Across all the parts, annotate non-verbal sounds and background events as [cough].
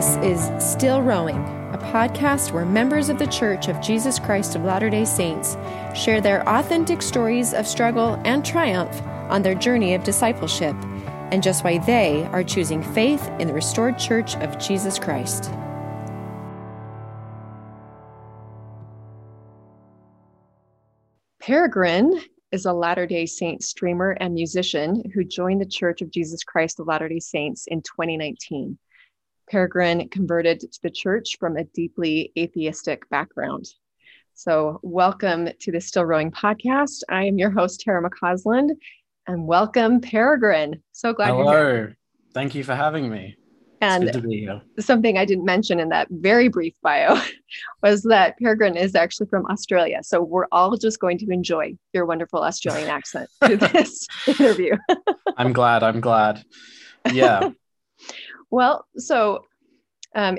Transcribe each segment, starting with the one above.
This is Still Rowing, a podcast where members of the Church of Jesus Christ of Latter day Saints share their authentic stories of struggle and triumph on their journey of discipleship, and just why they are choosing faith in the restored Church of Jesus Christ. Peregrine is a Latter day Saint streamer and musician who joined the Church of Jesus Christ of Latter day Saints in 2019. Peregrine converted to the church from a deeply atheistic background. So, welcome to the Still Rowing podcast. I am your host, Tara McCausland, and welcome, Peregrine. So glad Hello. you're here. Thank you for having me. And it's good to be here. something I didn't mention in that very brief bio [laughs] was that Peregrine is actually from Australia. So, we're all just going to enjoy your wonderful Australian accent through [laughs] this [laughs] interview. I'm glad. I'm glad. Yeah. Well, so um,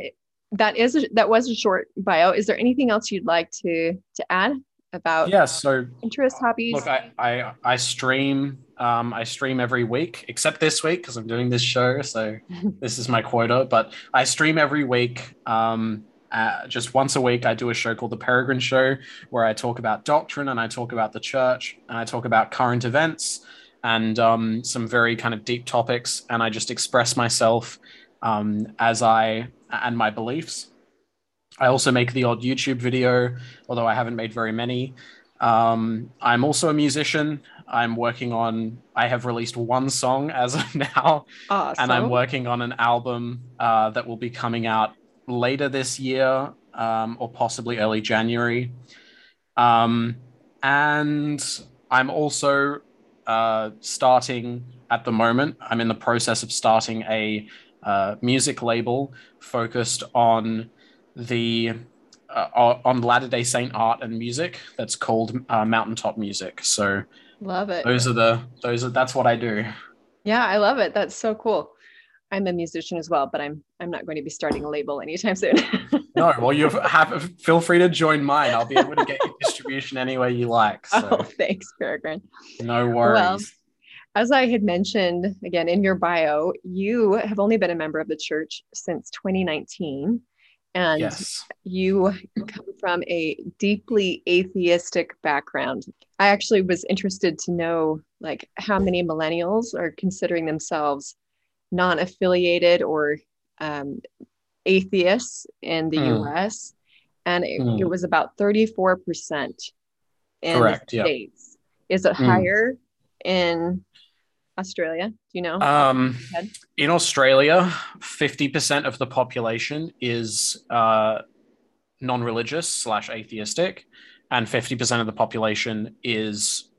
that is a, that was a short bio. Is there anything else you'd like to to add about yeah. So interests, hobbies? look, I I, I stream. Um, I stream every week, except this week because I'm doing this show. So [laughs] this is my quota. But I stream every week. Um, uh, just once a week, I do a show called The Peregrine Show, where I talk about doctrine and I talk about the church and I talk about current events and um, some very kind of deep topics. And I just express myself um, as I and my beliefs. I also make the odd YouTube video, although I haven't made very many. Um, I'm also a musician. I'm working on, I have released one song as of [laughs] now, and I'm working on an album uh, that will be coming out later this year um, or possibly early January. Um, and I'm also uh, starting at the moment, I'm in the process of starting a uh, music label focused on the uh, on Latter Day Saint art and music. That's called uh, Mountaintop Music. So love it. those are the those are that's what I do. Yeah, I love it. That's so cool. I'm a musician as well, but I'm I'm not going to be starting a label anytime soon. [laughs] no, well, you have feel free to join mine. I'll be able to get your distribution any way you like. So. [laughs] Oh, thanks, Peregrine. No worries. Well, as I had mentioned again in your bio, you have only been a member of the church since 2019. And yes. you come from a deeply atheistic background. I actually was interested to know like how many millennials are considering themselves non-affiliated or um, atheists in the mm. US. And it, mm. it, was about 34% in Correct, the States. Yep. Is it mm. higher in Australia? Do you know? Um, in Australia, 50% of the population is uh, non religious slash atheistic, and 50% of the population is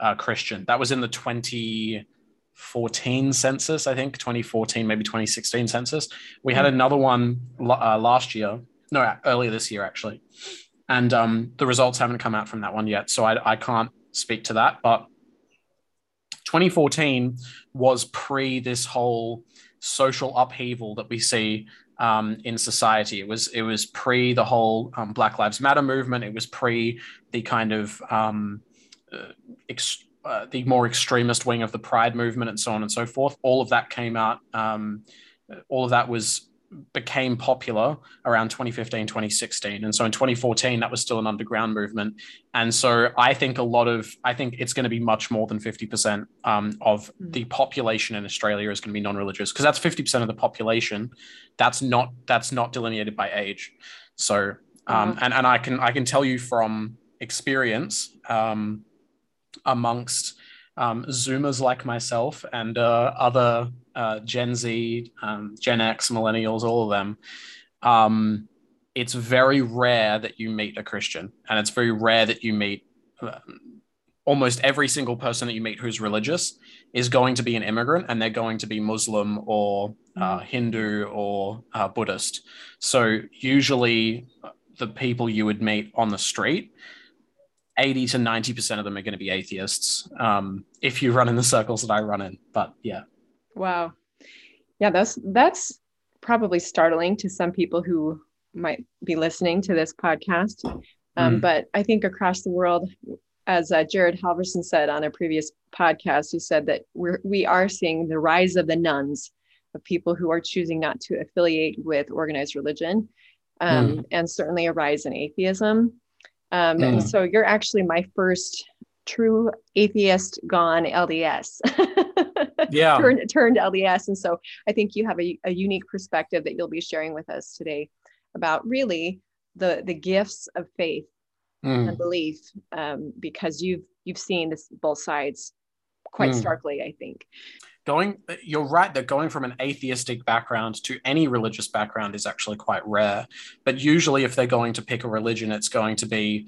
uh, Christian. That was in the 2014 census, I think, 2014, maybe 2016 census. We had mm. another one uh, last year, no, earlier this year, actually. And um, the results haven't come out from that one yet. So I, I can't speak to that. But 2014 was pre this whole social upheaval that we see um, in society. It was it was pre the whole um, Black Lives Matter movement. It was pre the kind of um, uh, ex- uh, the more extremist wing of the Pride movement and so on and so forth. All of that came out. Um, all of that was became popular around 2015 2016 and so in 2014 that was still an underground movement and so i think a lot of i think it's going to be much more than 50% um, of mm. the population in australia is going to be non-religious because that's 50% of the population that's not that's not delineated by age so um, mm. and, and i can i can tell you from experience um, amongst um, Zoomers like myself and uh, other uh, Gen Z, um, Gen X, millennials, all of them, um, it's very rare that you meet a Christian, and it's very rare that you meet. Uh, almost every single person that you meet who's religious is going to be an immigrant, and they're going to be Muslim or uh. Hindu or uh, Buddhist. So usually, the people you would meet on the street 80 to 90% of them are going to be atheists um, if you run in the circles that I run in. But yeah. Wow. Yeah, that's that's probably startling to some people who might be listening to this podcast. Um, mm. But I think across the world, as uh, Jared Halverson said on a previous podcast, he said that we're we are seeing the rise of the nones, of people who are choosing not to affiliate with organized religion, um, mm. and certainly a rise in atheism. Um, mm. And so you're actually my first true atheist gone LDS. [laughs] yeah. turned, turned LDS. And so I think you have a, a unique perspective that you'll be sharing with us today about really the the gifts of faith mm. and belief um, because you've you've seen this both sides quite mm. starkly i think going you're right that going from an atheistic background to any religious background is actually quite rare but usually if they're going to pick a religion it's going to be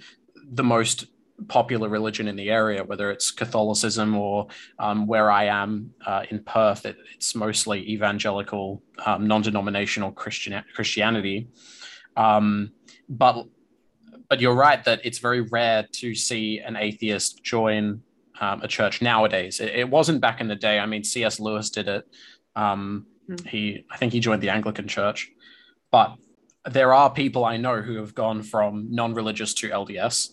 the most popular religion in the area whether it's catholicism or um, where i am uh, in perth it, it's mostly evangelical um, non-denominational christian christianity. Um, but but you're right that it's very rare to see an atheist join um, a church nowadays. It, it, wasn't back in the day. I mean, C.S. Lewis did it. Um, mm. He, I think he joined the Anglican Church, but there are people I know who have gone from non-religious to LDS,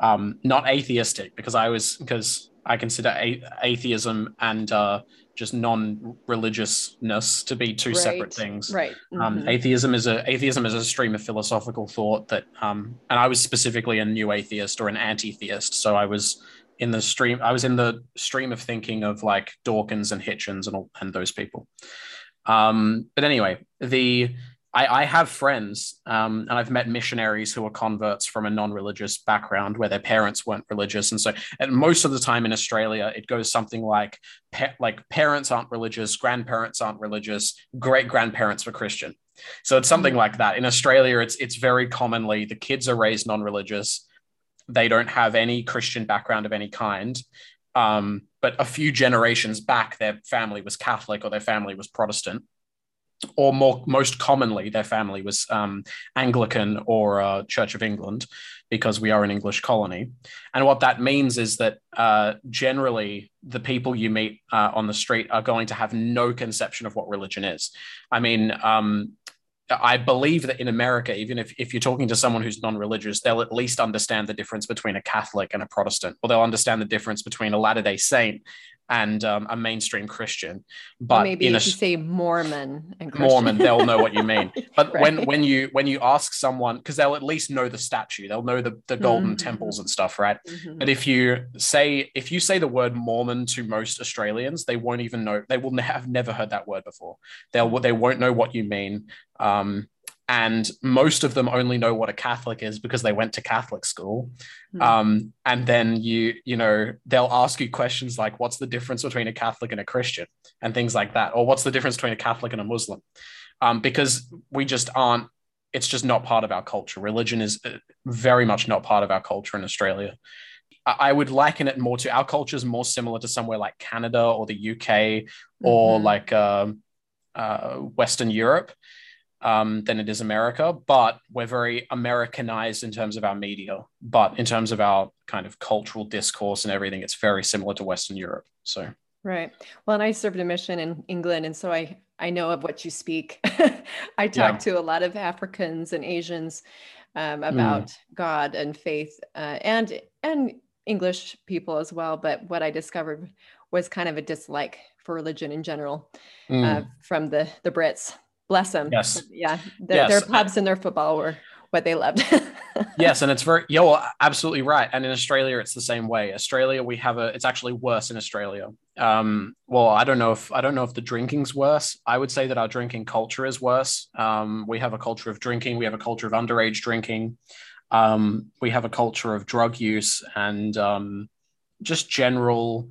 um, not atheistic, because I was because I consider a- atheism and uh, just non-religiousness to be two right. separate things. Right. Um, mm-hmm. Um, atheism is a atheism is a stream of philosophical thought that, um, and I was specifically a new atheist or an anti-theist, so I was in the stream. I was in the stream of thinking of like Dawkins and Hitchens and all, and those people. Um, but anyway, the I, I have friends, um, and I've met missionaries who are converts from a non-religious background where their parents weren't religious, and so and most of the time in Australia, it goes something like pa- like parents aren't religious, grandparents aren't religious, great grandparents were Christian. So it's something like that. In Australia, it's it's very commonly the kids are raised non-religious, they don't have any Christian background of any kind. Um, but a few generations back, their family was Catholic or their family was Protestant. Or more most commonly their family was um, anglican or uh, church of england because we are an english colony. And what that means is that uh, generally the people you meet uh, on the street are going to have no conception of what religion is. I mean um, I believe that in America, even if, if you're talking to someone who's non religious, they'll at least understand the difference between a Catholic and a Protestant, or they'll understand the difference between a Latter day Saint and um, a mainstream Christian. But or maybe if a, you say Mormon and Christian. Mormon, they'll know what you mean. [laughs] But right. when when you when you ask someone, because they'll at least know the statue, they'll know the, the golden mm-hmm. temples and stuff, right? Mm-hmm. But if you say if you say the word Mormon to most Australians, they won't even know. They will have never heard that word before. They'll they won't know what you mean. Um, and most of them only know what a catholic is because they went to catholic school. Mm. um, and then you you know they'll ask you questions like what's the difference between a catholic and a christian? And things like that. Or what's the difference between a catholic and a muslim? Um, because we just aren't it's just not part of our culture. Religion is uh, very much not part of our culture in australia. I would liken it more to our culture is more similar to somewhere like Canada or the UK or mm-hmm. like uh, uh, Western Europe, um, than it is America, but we're very Americanized in terms of our media. But in terms of our kind of cultural discourse and everything, it's very similar to Western Europe. So right. Well, and I served a mission in England, and so I I know of what you speak. [laughs] I talk yeah. to a lot of Africans and Asians um, about mm. God and faith, uh, and and English people as well. But what I discovered was kind of a dislike for religion in general mm. uh, from the the Brits. Bless them. Yes. Yeah. The, yes. Their pubs and their football were what they loved. [laughs] yes, and it's very well, absolutely right. And in Australia, it's the same way. Australia, we have a. It's actually worse in Australia. Um, well, I don't know if I don't know if the drinking's worse. I would say that our drinking culture is worse. Um, we have a culture of drinking. We have a culture of underage drinking. Um, we have a culture of drug use and um, just general.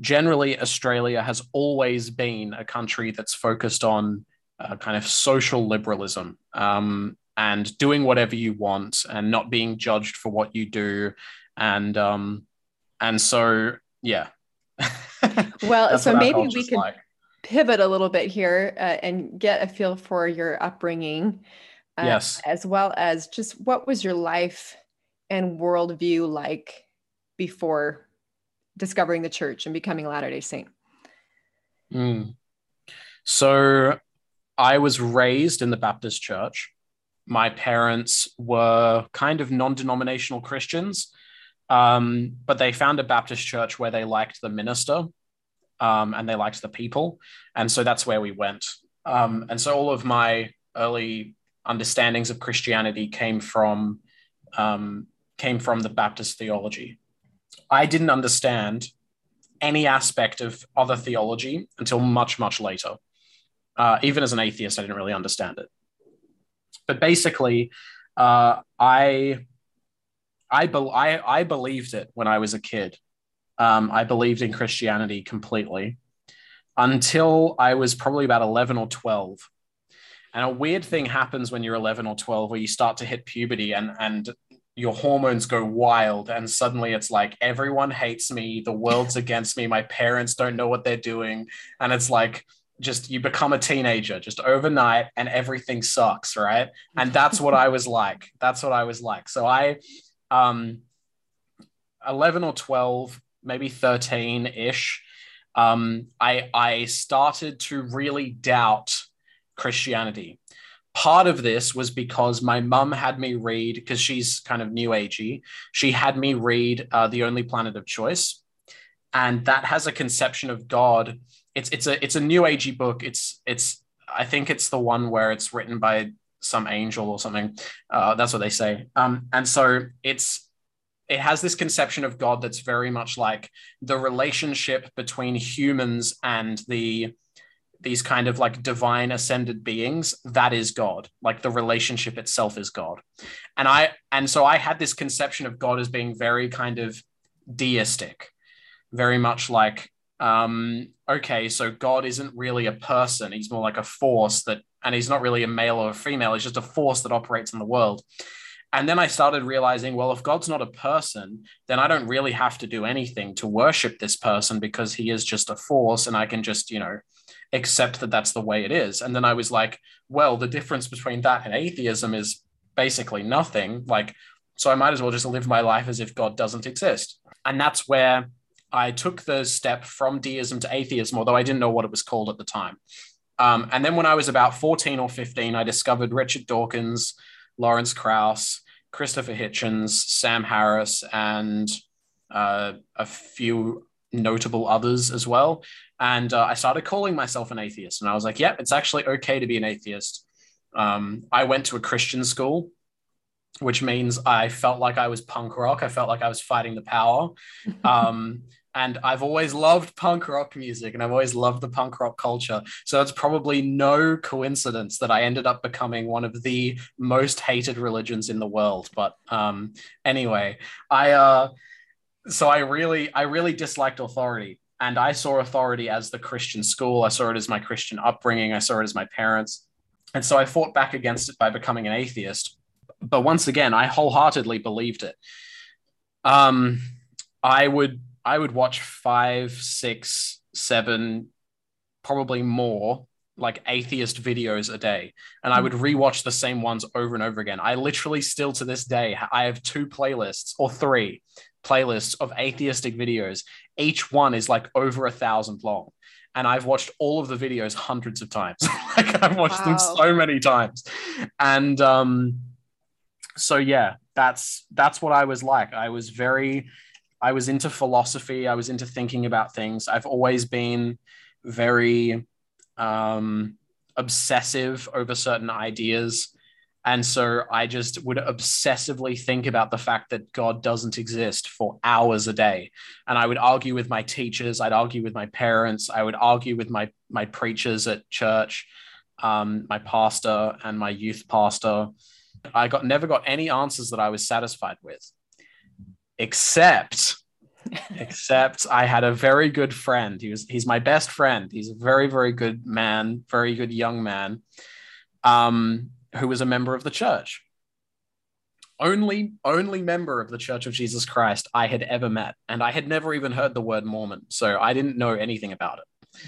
Generally, Australia has always been a country that's focused on uh, kind of social liberalism um, and doing whatever you want and not being judged for what you do and um, and so yeah [laughs] well so maybe we can like. pivot a little bit here uh, and get a feel for your upbringing uh, yes as well as just what was your life and worldview like before discovering the church and becoming a latter day saint mm. so I was raised in the Baptist church. My parents were kind of non denominational Christians, um, but they found a Baptist church where they liked the minister um, and they liked the people. And so that's where we went. Um, and so all of my early understandings of Christianity came from um, came from the Baptist theology. I didn't understand any aspect of other theology until much much later. Uh, even as an atheist, I didn't really understand it. But basically, uh, I I, be- I I believed it when I was a kid. Um, I believed in Christianity completely until I was probably about 11 or 12. And a weird thing happens when you're 11 or 12 where you start to hit puberty and, and your hormones go wild. And suddenly it's like, everyone hates me. The world's against me. My parents don't know what they're doing. And it's like, just you become a teenager just overnight and everything sucks right and [laughs] that's what i was like that's what i was like so i um 11 or 12 maybe 13 ish um, I, I started to really doubt Christianity. Part of this was because my mum had me read, because she's kind of new agey, she had me read uh, The Only Planet of Choice. And that has a conception of God. It's it's a it's a new agey book. It's it's I think it's the one where it's written by some angel or something. Uh, that's what they say. Um, and so it's it has this conception of God that's very much like the relationship between humans and the these kind of like divine ascended beings that is god like the relationship itself is god and i and so i had this conception of god as being very kind of deistic very much like um okay so god isn't really a person he's more like a force that and he's not really a male or a female he's just a force that operates in the world and then I started realizing, well, if God's not a person, then I don't really have to do anything to worship this person because he is just a force and I can just, you know, accept that that's the way it is. And then I was like, well, the difference between that and atheism is basically nothing. Like, so I might as well just live my life as if God doesn't exist. And that's where I took the step from deism to atheism, although I didn't know what it was called at the time. Um, and then when I was about 14 or 15, I discovered Richard Dawkins, Lawrence Krauss, Christopher Hitchens, Sam Harris, and uh, a few notable others as well. And uh, I started calling myself an atheist. And I was like, yep, yeah, it's actually okay to be an atheist. Um, I went to a Christian school, which means I felt like I was punk rock. I felt like I was fighting the power. [laughs] Um, and I've always loved punk rock music and I've always loved the punk rock culture. So it's probably no coincidence that I ended up becoming one of the most hated religions in the world. But um, anyway, I uh, so I really I really disliked authority, and I saw authority as the Christian school. I saw it as my Christian upbringing. I saw it as my parents, and so I fought back against it by becoming an atheist. But once again, I wholeheartedly believed it. Um, I would I would watch five, six, seven, probably more like atheist videos a day. And i would hmm. rewatch the same ones over and over again. I literally still to this day i have two playlists or three playlists of atheistic videos. Each one is like over a thousand long. And i've watched all of the videos hundreds of times. [laughs] Like i've watched wow. them so many times. And um so yeah that's that's what i was like. I was very I was into philosophy. I was into thinking about things. I've always been very um, obsessive over certain ideas. And so I just would obsessively think about the fact that God doesn't exist for hours a day. And I would argue with my teachers, I'd argue with my parents, I would argue with my, my preachers at church, um, my pastor and my youth pastor. I got never got any answers that I was satisfied with except [laughs] except I had a very good friend. He was he's my best friend. He's a very very good man, very good young man, um, who was a member of the church. Only only member of the Church of Jesus Christ I had ever met, and I had never even heard the word Mormon, so I didn't know anything about it.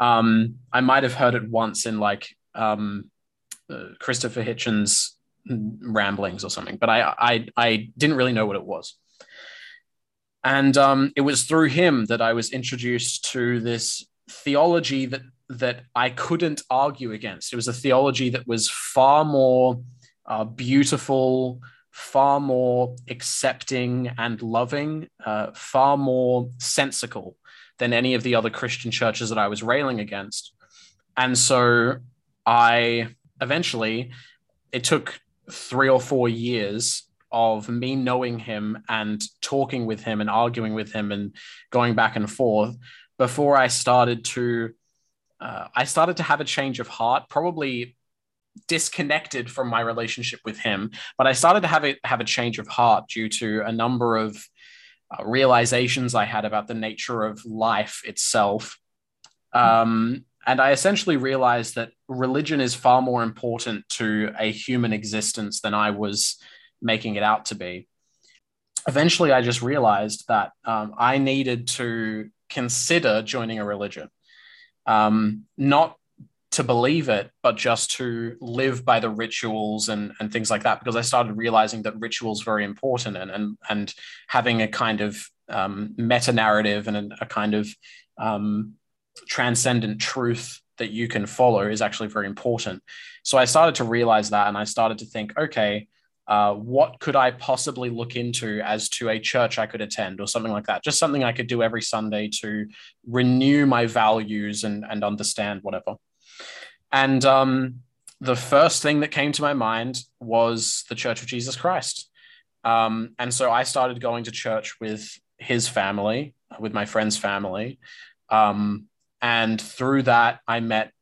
Um, I might have heard it once in like um, uh, Christopher Hitchens ramblings or something, but I, I I didn't really know what it was. And um, it was through him that I was introduced to this theology that that I couldn't argue against. It was a theology that was far more uh, beautiful, far more accepting and loving, uh, far more sensical than any of the other Christian churches that I was railing against. and so I eventually, it took three or four years of me knowing him and talking with him and arguing with him and going back and forth before I started to uh, I started to have a change of heart, probably disconnected from my relationship with him, but I started to have a have a change of heart due to a number of uh, realizations I had about the nature of life itself. Um, and I essentially realized that religion is far more important to a human existence than I was making it out to be. Eventually, I just realized that um, I needed to consider joining a religion, um, not to believe it, but just to live by the rituals and, and things like that. Because I started realizing that rituals very important and and and having a kind of um, meta narrative and a, a, kind of um, transcendent truth that you can follow is actually very important. So I started to realize that, and I started to think, okay, uh, what could I possibly look into as to a church I could attend or something like that? Just something I could do every Sunday to renew my values and, and understand whatever. And um, the first thing that came to my mind was the Church of Jesus Christ. Um, and so I started going to church with his family, with my friend's family. Um, and through that, I met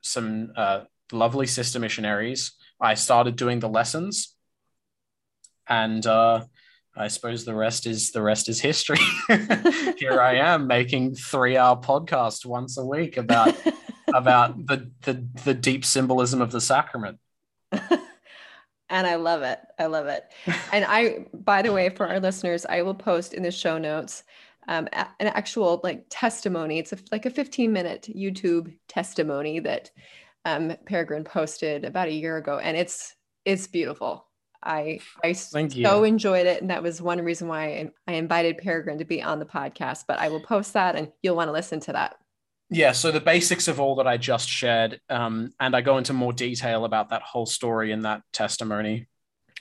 some uh, lovely sister missionaries. I started doing the lessons, and uh, I suppose the rest is the rest is history. [laughs] Here I am making three-hour podcast once a week about [laughs] about the, the the deep symbolism of the sacrament. [laughs] and I love it. I love it. And I, by the way, for our listeners, I will post in the show notes um, an actual like testimony. It's a, like a 15 minute YouTube testimony that um, Peregrine posted about a year ago, and it's it's beautiful. I I Thank so you. enjoyed it, and that was one reason why I, I invited Peregrine to be on the podcast. But I will post that, and you'll want to listen to that. Yeah, so the basics of all that I just shared, um, and I go into more detail about that whole story in that testimony.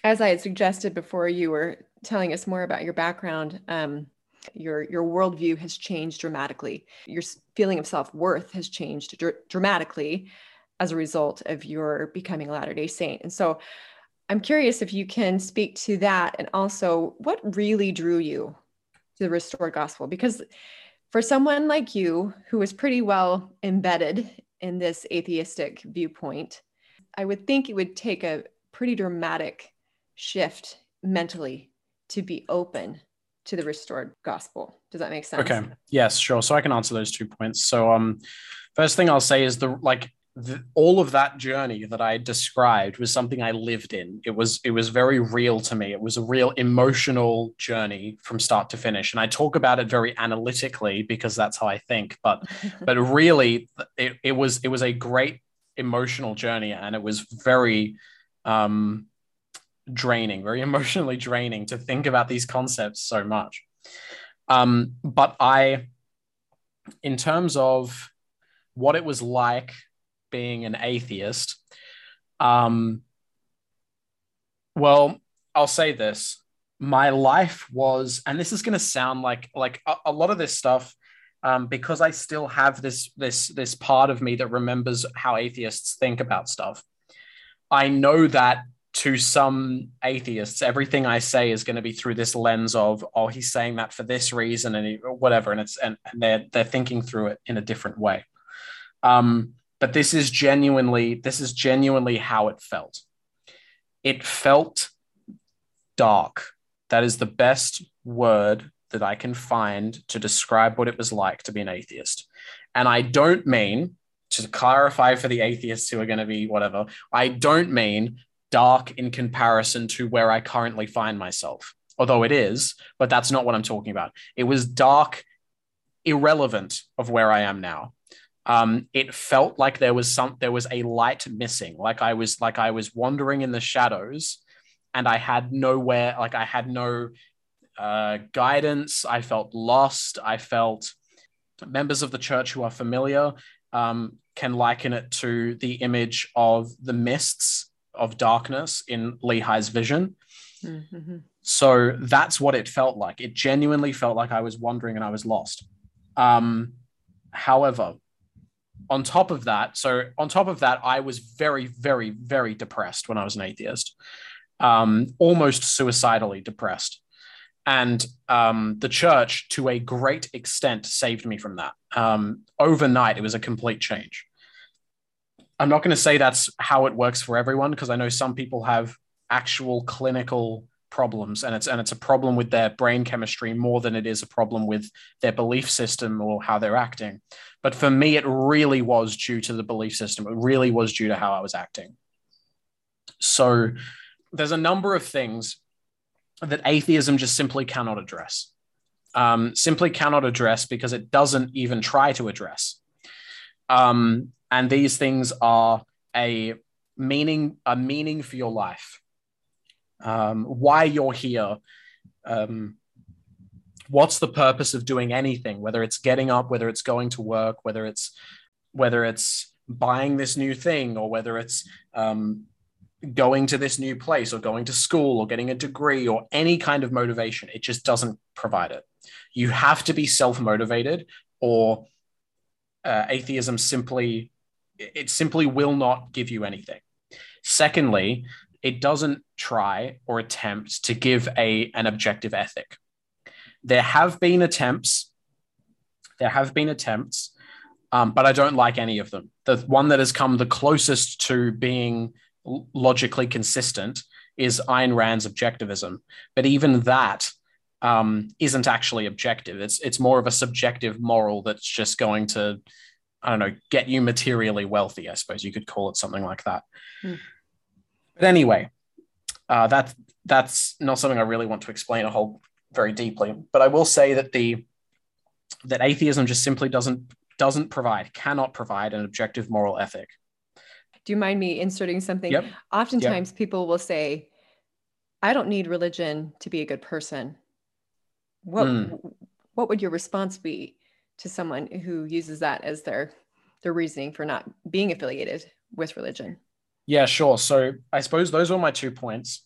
As I had suggested before, you were telling us more about your background. Um, your your worldview has changed dramatically your feeling of self-worth has changed dr- dramatically as a result of your becoming a latter day saint and so i'm curious if you can speak to that and also what really drew you to the restored gospel because for someone like you who is pretty well embedded in this atheistic viewpoint i would think it would take a pretty dramatic shift mentally to be open to the restored gospel. Does that make sense? Okay. Yes, sure. So I can answer those two points. So um first thing I'll say is the like the, all of that journey that I described was something I lived in. It was it was very real to me. It was a real emotional journey from start to finish. And I talk about it very analytically because that's how I think. But [laughs] but really, it, it was it was a great emotional journey, and it was very um, draining, very [laughs] emotionally draining to think about these concepts so much. Um, but I, in terms of what it was like being an atheist, um, well, I'll say this: my life was, and this is going to sound like like a, a, lot of this stuff, um, because I still have this this this part of me that remembers how atheists think about stuff. I know that to some atheists, everything I say is going to be through this lens of, oh, he's saying that for this reason and he, whatever, and it's and, and they're they're thinking through it in a different way. Um, but this is genuinely this is genuinely how it felt. It felt dark. That is the best word that I can find to describe what it was like to be an atheist. And I don't mean to clarify for the atheists who are going to be whatever, I don't mean dark in comparison to where I currently find myself. Although it is, but that's not what I'm talking about. It was dark, irrelevant of where I am now. Um, it felt like there was some there was a light missing, like I was like I was wandering in the shadows, and I had nowhere, like I had no uh, guidance. I felt lost. I felt members of the church who are familiar um, can liken it to the image of the mists of darkness in Lehi's vision. Mm-hmm. So that's what it felt like. It genuinely felt like I was wandering and I was lost. Um, however, on top of that, so on top of that, I was very, very, very depressed when I was an atheist, um, almost suicidally depressed. And um, the church, to a great extent, saved me from that. Um, overnight, it was a complete change. I'm not going to say that's how it works for everyone because I know some people have actual clinical problems and it's and it's a problem with their brain chemistry more than it is a problem with their belief system or how they're acting. But for me it really was due to the belief system. It really was due to how i was acting. So there's a number of things that atheism just simply cannot address um, simply cannot address because it doesn't even try to address. Um, and these things are a meaning a meaning for your life um, why you're here, um, what's the purpose of doing anything, whether it's getting up, whether it's going to work, whether it's whether it's buying this new thing, or whether it's um, going to this new place, or going to school, or getting a degree, or any kind of motivation. It just doesn't provide it. You have to be self motivated, or uh, atheism simply it simply will not give you anything. Secondly, it doesn't try or attempt to give a an objective ethic. There have been attempts. There have been attempts, um, but I don't like any of them. The one that has come the closest to being logically consistent is Ayn Rand's objectivism, but even that um, isn't actually objective. It's it's more of a subjective moral that's just going to, I don't know, get you materially wealthy. I suppose you could call it something like that. Hmm. But anyway, uh, that that's not something I really want to explain a whole very deeply. But I will say that the that atheism just simply doesn't doesn't provide, cannot provide an objective moral ethic. Do you mind me inserting something? Yep. Oftentimes yep. people will say, I don't need religion to be a good person. What mm. what would your response be to someone who uses that as their their reasoning for not being affiliated with religion? Yeah, sure. So I suppose those were my two points.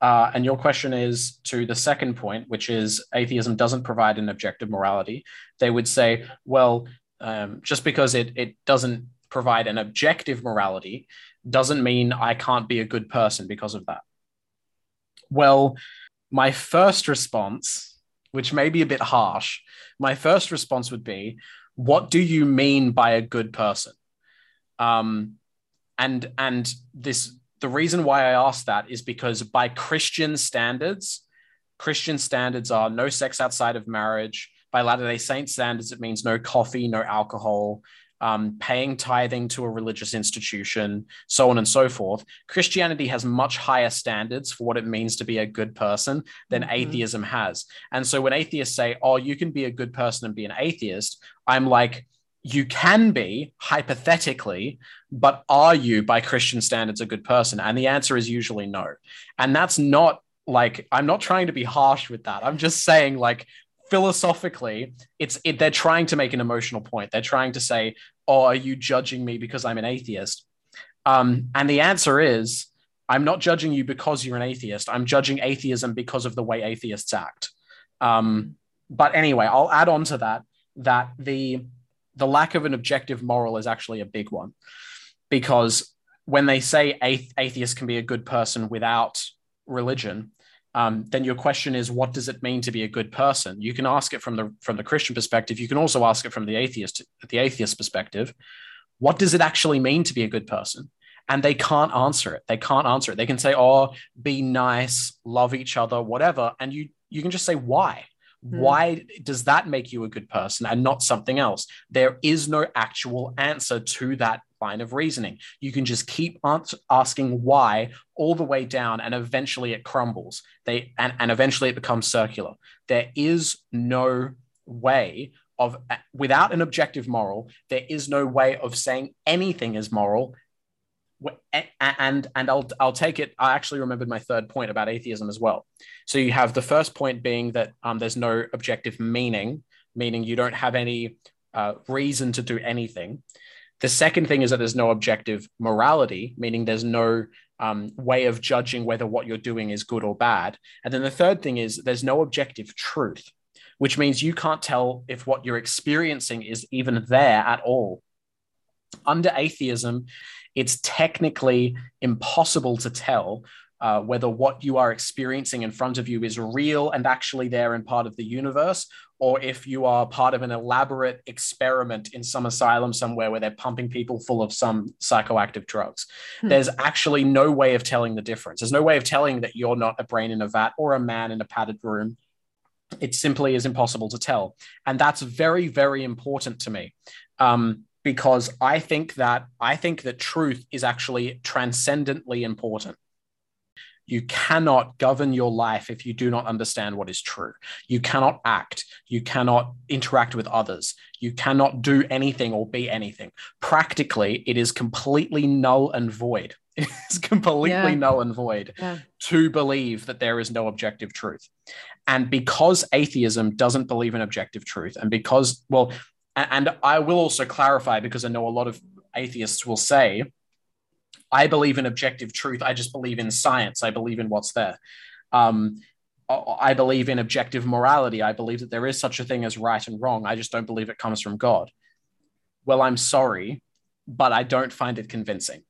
Uh, and your question is to the second point, which is atheism doesn't provide an objective morality. They would say, well, um, just because it, it doesn't provide an objective morality doesn't mean I can't be a good person because of that. Well, my first response, which may be a bit harsh, my first response would be, what do you mean by a good person? Um, and and this the reason why I asked that is because by Christian standards, Christian standards are no sex outside of marriage. By Latter Day Saint standards, it means no coffee, no alcohol, um, paying tithing to a religious institution, so on and so forth. Christianity has much higher standards for what it means to be a good person than mm-hmm. atheism has. And so when atheists say, oh, you can be a good person and be an atheist, I'm like, you can be hypothetically, but are you by Christian standards a good person? And the answer is usually no. And that's not like I'm not trying to be harsh with that. I'm just saying like philosophically, it's it, they're trying to make an emotional point. They're trying to say, "Oh, are you judging me because I'm an atheist?" Um, and the answer is, I'm not judging you because you're an atheist. I'm judging atheism because of the way atheists act. Um, but anyway, I'll add on to that that the the lack of an objective moral is actually a big one because when they say atheist can be a good person without religion um, then your question is what does it mean to be a good person? You can ask it from the from the christian perspective. You can also ask it from the atheist the atheist perspective. What does it actually mean to be a good person? And they can't answer it. They can't answer it. They can say oh be nice love each other whatever. And you you can just say why? Mm. Why does that make you a good person and not something else? There is no actual answer to that line of reasoning. You can just keep asking why all the way down, and eventually it crumbles. They and, and eventually it becomes circular. There is no way of without an objective moral, there is no way of saying anything is moral and and I'll I'll take it. I actually remembered my third point about atheism as well. So you have the first point being that um, there's no objective meaning, meaning you don't have any uh, reason to do anything. The second thing is that there's no objective morality, meaning there's no um, way of judging whether what you're doing is good or bad. And then the third thing is there's no objective truth, which means you can't tell if what you're experiencing is even there at all. Under atheism, it's technically impossible to tell uh, whether what you are experiencing in front of you is real and actually there and part of the universe, or if you are part of an elaborate experiment in some asylum somewhere where they're pumping people full of some psychoactive drugs. Hmm. There's actually no way of telling the difference. There's no way of telling that you're not a brain in a vat or a man in a padded room. It simply is impossible to tell. And that's very, very important to me. Um, because I think that I think that truth is actually transcendently important. You cannot govern your life if you do not understand what is true. You cannot act. You cannot interact with others. You cannot do anything or be anything. Practically, it is completely null and void. [laughs] It is completely yeah. null and void yeah. to believe that there is no objective truth. And because atheism doesn't believe in objective truth, and because, well, and I will also clarify because I know a lot of atheists will say, I believe in objective truth. I just believe in science. I believe in what's there. Um, I believe in objective morality. I believe that there is such a thing as right and wrong. I just don't believe it comes from God. Well, I'm sorry, but I don't find it convincing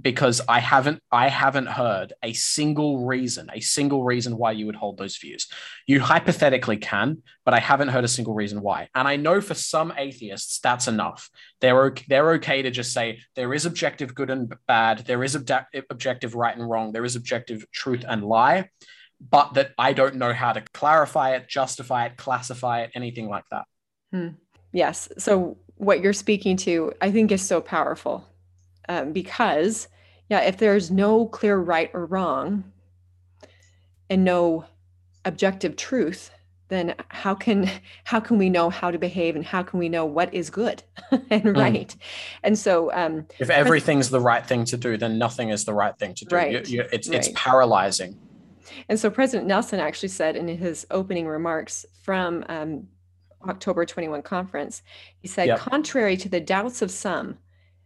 because I haven't I haven't heard a single reason, a single reason why you would hold those views. You hypothetically can, but I haven't heard a single reason why. And I know for some atheists that's enough. They're okay, they're okay to just say there is objective good and bad, there is ob- objective right and wrong, there is objective truth and lie, but that I don't know how to clarify it, justify it, classify it, anything like that. Hmm. Yes. So what you're speaking to, I think, is so powerful um, because yeah if there's no clear right or wrong and no objective truth then how can how can we know how to behave and how can we know what is good [laughs] and hmm. right mm. and so um, if everything's the right thing to do then nothing is the right thing to do right. You, you, it's, right. it's paralyzing and so president nelson actually said in his opening remarks from um, october 21 conference he said yep. contrary to the doubts of some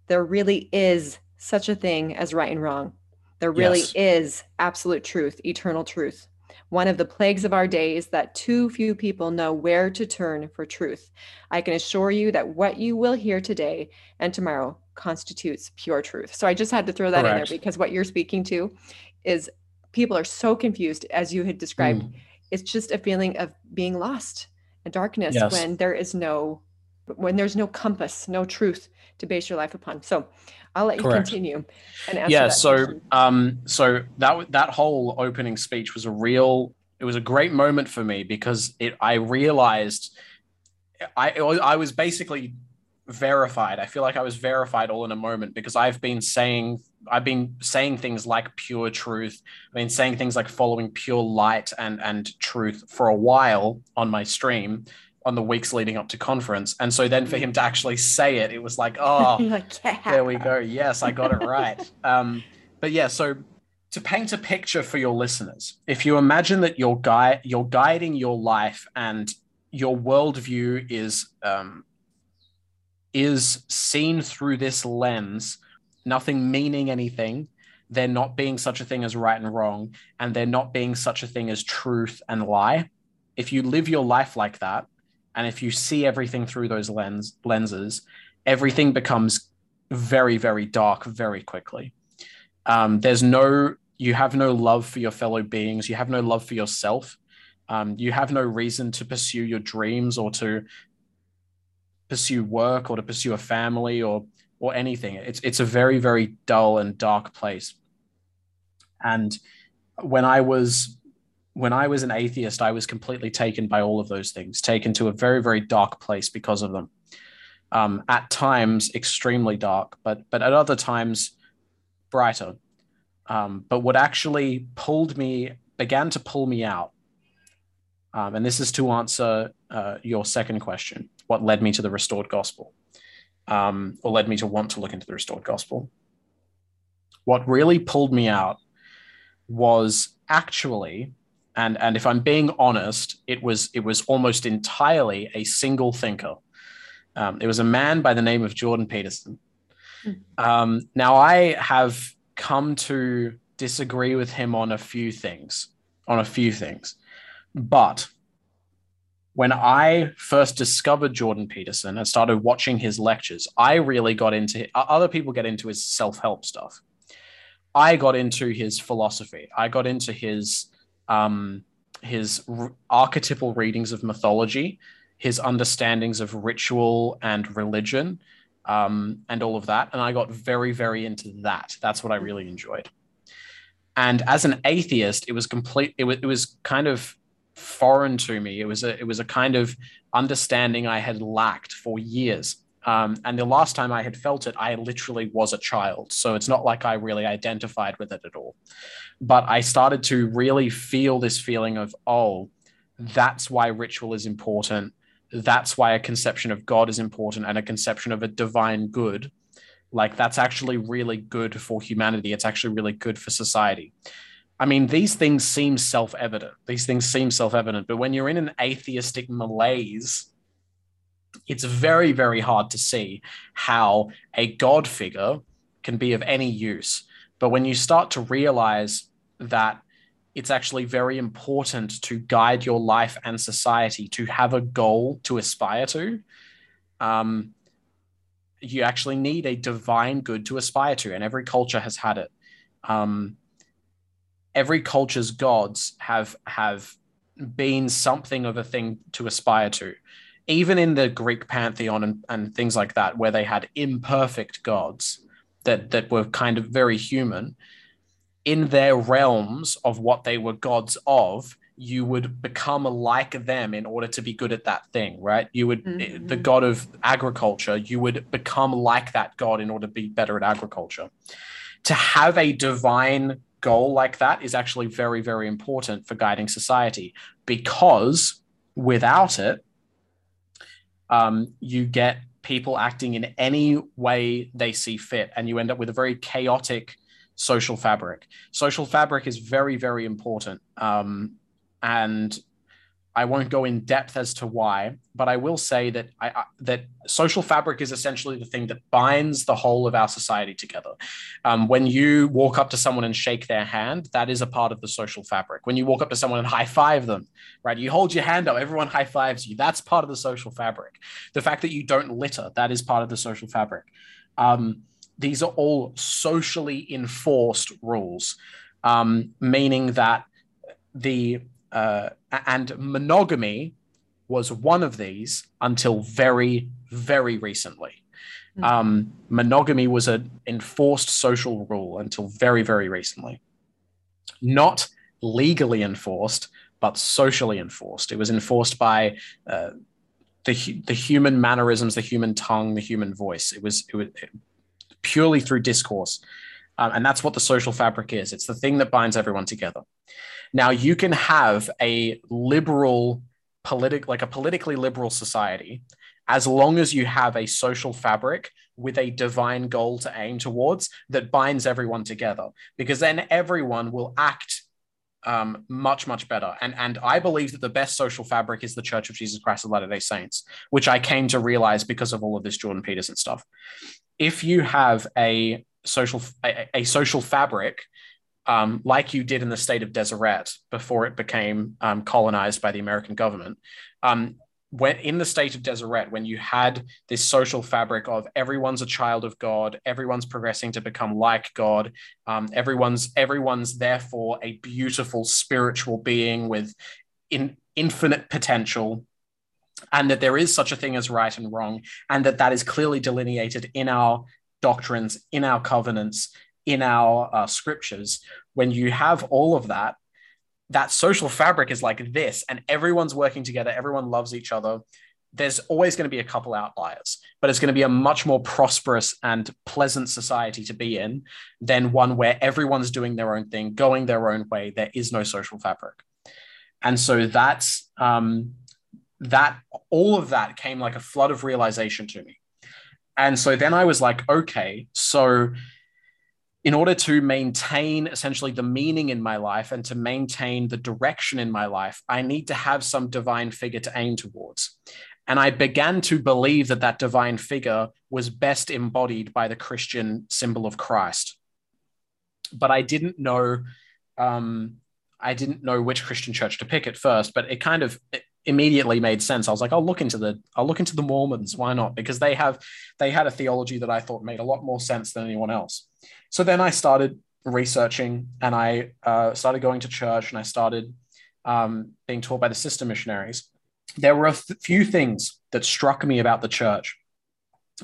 there really is such a thing as right and wrong. There really yes. is absolute truth, eternal truth. One of the plagues of our day is that too few people know where to turn for truth. I can assure you that what you will hear today and tomorrow constitutes pure truth. So I just had to throw that Correct. in there because what you're speaking to is people are so confused, as you had described. Mm. It's just a feeling of being lost in darkness yes. when there is no when there's no compass, no truth to base your life upon. So I'll let you Correct. continue and answer. Yeah. so, question. um, so that that whole opening speech was a real. It was a great moment for me because it. I realized, I I was basically verified. I feel like I was verified all in a moment because I've been saying I've been saying things like pure truth. I've been saying things like following pure light and and truth for a while on my stream on the weeks leading up to conference. And so then for him to actually say it, it was like, [laughs] oh, like, yeah. there we go. Yes, I got it right. [laughs] um, but yeah, so to paint a picture for your listeners, if you imagine that you're guy you're guiding your life and your worldview is um, is seen through this lens, nothing meaning anything, there not being such a thing as right and wrong, and there not being such a thing as truth and lie. If you live your life like that, and if you see everything through those lens lenses, everything becomes very, very dark very quickly. Um, there's no, you have no love for your fellow beings. You have no love for yourself. Um, you have no reason to pursue your dreams or to pursue work or to pursue a family or or anything. It's it's a very very dull and dark place. And when I was when I was an atheist, I was completely taken by all of those things, taken to a very, very dark place because of them. Um, at times, extremely dark, but but at other times, brighter. Um, but what actually pulled me, began to pull me out, um, and this is to answer uh, your second question: what led me to the restored gospel, um, or led me to want to look into the restored gospel? What really pulled me out was actually and and if I'm being honest, it was it was almost entirely a single thinker. Um, it was a man by the name of Jordan Peterson. Mm. Um, now I have come to disagree with him on a few things, on a few things, but when I first discovered Jordan Peterson and started watching his lectures, I really got into other people get into his self help stuff. I got into his philosophy. I got into his um, his r- archetypal readings of mythology, his understandings of ritual and religion, um, and all of that. And I got very, very into that. That's what I really enjoyed. And as an atheist, it was complete. It was, it was kind of foreign to me. It was a it was a kind of understanding I had lacked for years. Um, and the last time I had felt it, I literally was a child. So it's not like I really identified with it at all. But I started to really feel this feeling of, oh, that's why ritual is important. That's why a conception of God is important and a conception of a divine good. Like that's actually really good for humanity. It's actually really good for society. I mean, these things seem self evident. These things seem self evident. But when you're in an atheistic malaise, it's very, very hard to see how a God figure can be of any use. But when you start to realize that it's actually very important to guide your life and society to have a goal to aspire to, um, you actually need a divine good to aspire to, and every culture has had it. Um, every culture's gods have have been something of a thing to aspire to even in the greek pantheon and, and things like that where they had imperfect gods that that were kind of very human in their realms of what they were gods of you would become like them in order to be good at that thing right you would mm-hmm. the god of agriculture you would become like that god in order to be better at agriculture to have a divine goal like that is actually very, very important for guiding society because without it, um, you get people acting in any way they see fit, and you end up with a very chaotic social fabric. Social fabric is very, very important. Um, and I won't go in depth as to why, but I will say that I, I, that social fabric is essentially the thing that binds the whole of our society together. Um, when you walk up to someone and shake their hand, that is a part of the social fabric. When you walk up to someone and high five them, right? You hold your hand up, everyone high fives you. That's part of the social fabric. The fact that you don't litter, that is part of the social fabric. Um, these are all socially enforced rules, um, meaning that the uh, and monogamy was one of these until very, very recently. Mm-hmm. Um, monogamy was an enforced social rule until very, very recently. Not legally enforced, but socially enforced. It was enforced by uh, the the human mannerisms, the human tongue, the human voice. It was it was purely through discourse, um, and that's what the social fabric is. It's the thing that binds everyone together. Now you can have a liberal politic like a politically liberal society as long as you have a social fabric with a divine goal to aim towards that binds everyone together because then everyone will act um, much much better and and i believe that the best social fabric is the church of jesus christ of latter day saints which i came to realize because of all of this jordan peterson stuff if you have a social a, a social fabric um, like you did in the state of Deseret before it became um, colonized by the American government. Um, when in the state of Deseret, when you had this social fabric of everyone's a child of God, everyone's progressing to become like God, um, everyone's everyone's therefore a beautiful spiritual being with in, infinite potential, and that there is such a thing as right and wrong, and that that is clearly delineated in our doctrines, in our covenants, in our uh, scriptures, when you have all of that, that social fabric is like this, and everyone's working together, everyone loves each other. There's always going to be a couple outliers, but it's going to be a much more prosperous and pleasant society to be in than one where everyone's doing their own thing, going their own way. There is no social fabric. And so that's um, that all of that came like a flood of realization to me. And so then I was like, okay, so in order to maintain essentially the meaning in my life and to maintain the direction in my life, I need to have some divine figure to aim towards. And I began to believe that that divine figure was best embodied by the Christian symbol of Christ. But I didn't know, um, I didn't know which Christian church to pick at first. But it kind of, immediately made sense. I was like, I'll look into the I'll look into the Mormons. Why not? Because they have they had a theology that I thought made a lot more sense than anyone else. So then I started researching and I uh, started going to church and I started um, being taught by the sister missionaries. There were a f- few things that struck me about the church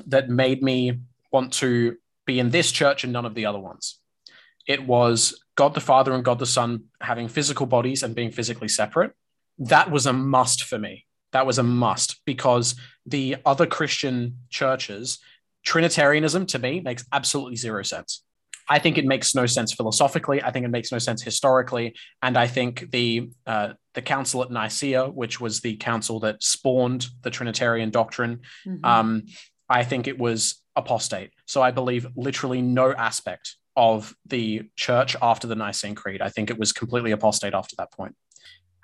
that made me want to be in this church and none of the other ones. It was God the Father and God the Son having physical bodies and being physically separate that was a must for me. That was a must because the other Christian churches, Trinitarianism to me makes absolutely zero sense. I think it makes no sense philosophically. I think it makes no sense historically, and I think the uh, the council at Nicaea, which was the council that spawned the Trinitarian doctrine, mm-hmm. um, I think it was apostate. So I believe literally no aspect of the church after the Nicene Creed. I think it was completely apostate after that point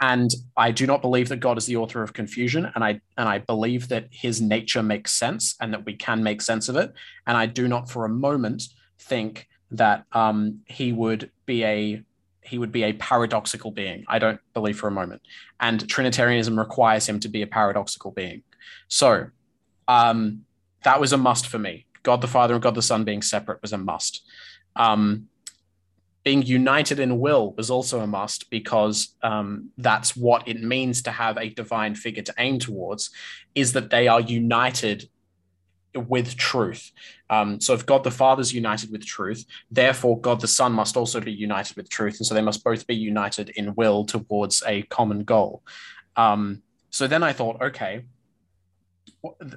and I do not believe that God is the author of confusion, and I and I believe that His nature makes sense and that we can make sense of it. And I do not for a moment think that um, He would be a he would be a paradoxical being. I don't believe for a moment. And Trinitarianism requires him to be a paradoxical being. So um, that was a must for me. God the Father and God the Son being separate was a must. Um, being united in will was also a must because um, that's what it means to have a divine figure to aim towards is that they are united with truth. Um, so if god the father is united with truth therefore god the son must also be united with truth and so they must both be united in will towards a common goal. Um, so then i thought okay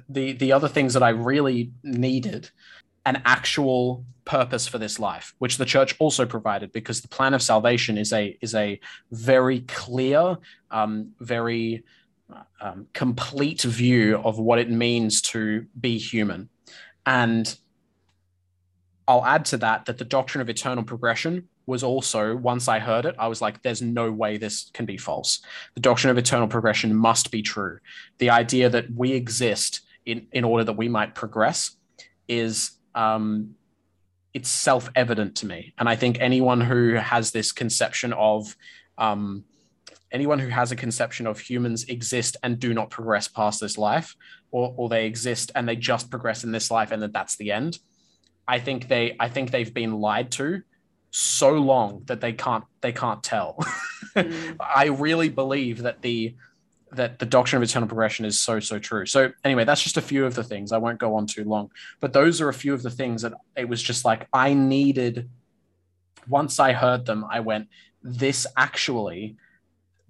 the the other things that i really needed an actual purpose for this life, which the church also provided, because the plan of salvation is a is a very clear, um, very um, complete view of what it means to be human, and I'll add to that that the doctrine of eternal progression was also once I heard it, I was like, "There's no way this can be false." The doctrine of eternal progression must be true. The idea that we exist in in order that we might progress is um, it's self evident to me. And I think anyone who has this conception of, um, anyone who has a conception of humans exist and do not progress past this life, or, or they exist and they just progress in this life and that that's the end. I think they, I think they've been lied to so long that they can't, they can't tell. [laughs] mm. I really believe that the, that the doctrine of eternal progression is so so true. So anyway, that's just a few of the things. I won't go on too long, but those are a few of the things that it was just like I needed. Once I heard them, I went, "This actually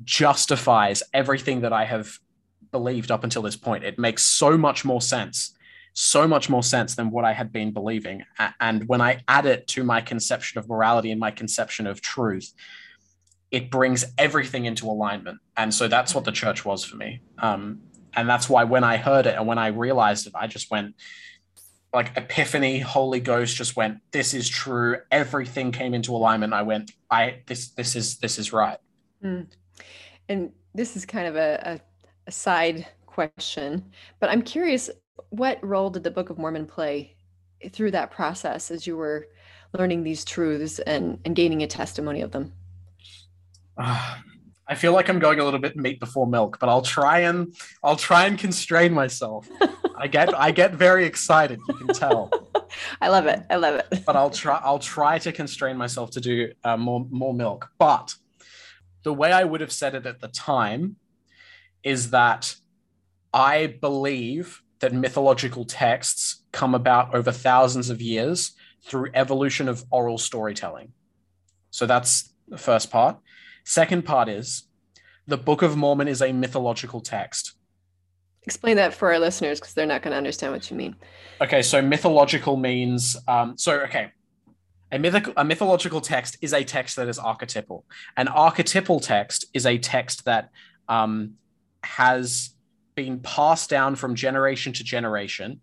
justifies everything that I have believed up until this point. It makes so much more sense." So much more sense than what I had been believing. And when I add it to my conception of morality and my conception of truth, it brings everything into alignment. And so that's what the church was for me. Um, and that's why when I heard it and when I realized it, I just went like epiphany, Holy Ghost just went, this is true. Everything came into alignment. I went, I, this, this is, this is right. Mm. And this is kind of a, a, a side question, but I'm curious, what role did the Book of Mormon play through that process as you were learning these truths and, and gaining a testimony of them? I feel like I'm going a little bit meat before milk, but I'll try and I'll try and constrain myself. I get I get very excited. You can tell. [laughs] I love it. I love it. But I'll try I'll try to constrain myself to do uh, more more milk. But the way I would have said it at the time is that I believe that mythological texts come about over thousands of years through evolution of oral storytelling. So that's the first part. Second part is the Book of Mormon is a mythological text. Explain that for our listeners because they're not going to understand what you mean. Okay, so mythological means um, so okay. A, mythical, a mythological text is a text that is archetypal. An archetypal text is a text that um, has been passed down from generation to generation,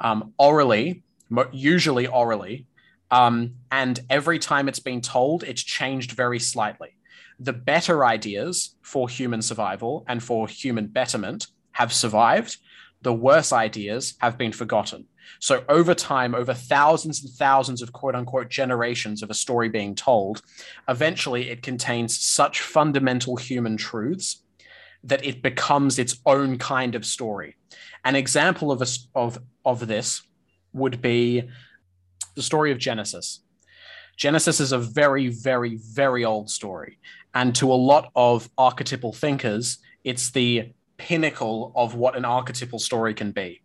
um, orally, usually orally, um, and every time it's been told, it's changed very slightly the better ideas for human survival and for human betterment have survived. The worse ideas have been forgotten. So, over time, over thousands and thousands of quote unquote generations of a story being told, eventually it contains such fundamental human truths that it becomes its own kind of story. An example of a, of of this would be the story of Genesis. Genesis is a very, very, very old story. And to a lot of archetypal thinkers, it's the pinnacle of what an archetypal story can be.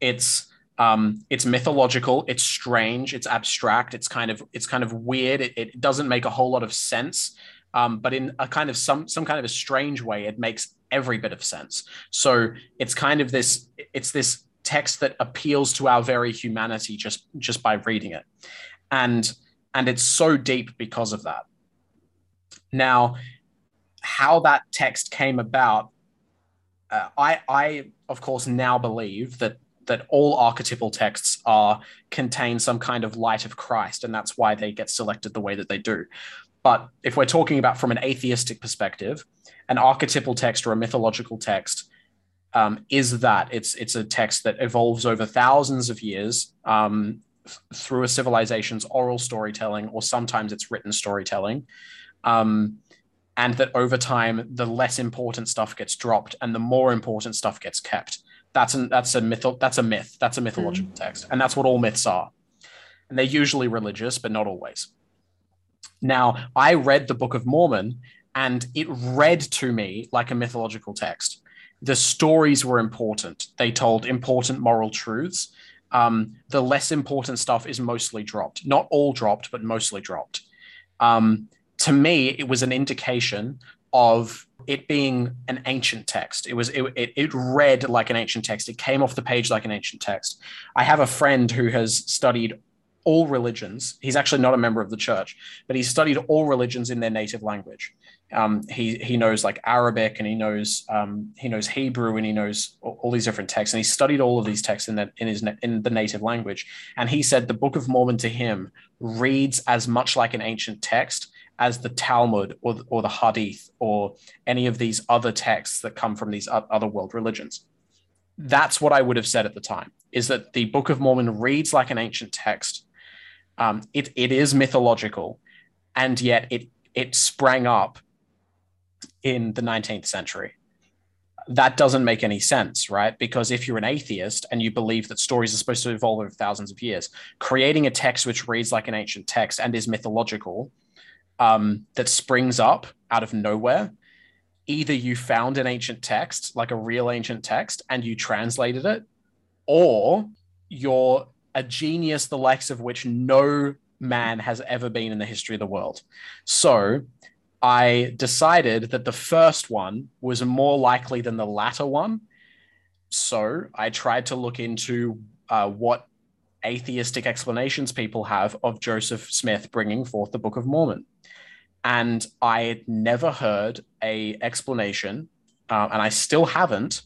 It's um, it's mythological, it's strange, it's abstract, it's kind of it's kind of weird. It, it doesn't make a whole lot of sense, um, but in a kind of some some kind of a strange way, it makes every bit of sense. So it's kind of this it's this text that appeals to our very humanity just just by reading it, and and it's so deep because of that. Now, how that text came about, uh, I, I of course now believe that that all archetypal texts are contain some kind of light of Christ, and that's why they get selected the way that they do. But if we're talking about from an atheistic perspective, an archetypal text or a mythological text um, is that it's it's a text that evolves over thousands of years um, through a civilization's oral storytelling, or sometimes it's written storytelling. Um, and that over time, the less important stuff gets dropped and the more important stuff gets kept. That's an, that's a myth. That's a myth. That's a mythological mm. text, and that's what all myths are. And they're usually religious, but not always. Now, I read the Book of Mormon, and it read to me like a mythological text. The stories were important. They told important moral truths, um, the less important stuff is mostly dropped. Not all dropped, but mostly dropped. Um, to me, it was an indication of it being an ancient text. It was it, it, it read like an ancient text. It came off the page like an ancient text. I have a friend who has studied all religions. He's actually not a member of the church, but he's studied all religions in their native language. Um, he he knows like Arabic and he knows um, he knows Hebrew and he knows all, all, these different texts and he studied all of these texts in that in his in the native language. And he said the Book of Mormon to him reads as much like an ancient text as the Talmud or or the Hadith or any of these other texts that come from these other world religions. That's what I would have said at the time. Is that the Book of Mormon reads like an ancient text. Um, it it is mythological, and yet it it sprang up in the 19th century. That doesn't make any sense, right? Because if you're an atheist and you believe that stories are supposed to evolve over thousands of years, creating a text which reads like an ancient text and is mythological, um, that springs up out of nowhere, either you found an ancient text, like a real ancient text, and you translated it, or you're a genius the likes of which no man has ever been in the history of the world. So I decided that the first one was more likely than the latter one. So I tried to look into uh, what atheistic explanations people have of Joseph Smith bringing forth the Book of Mormon. And I had never heard a explanation, uh, and I still haven't,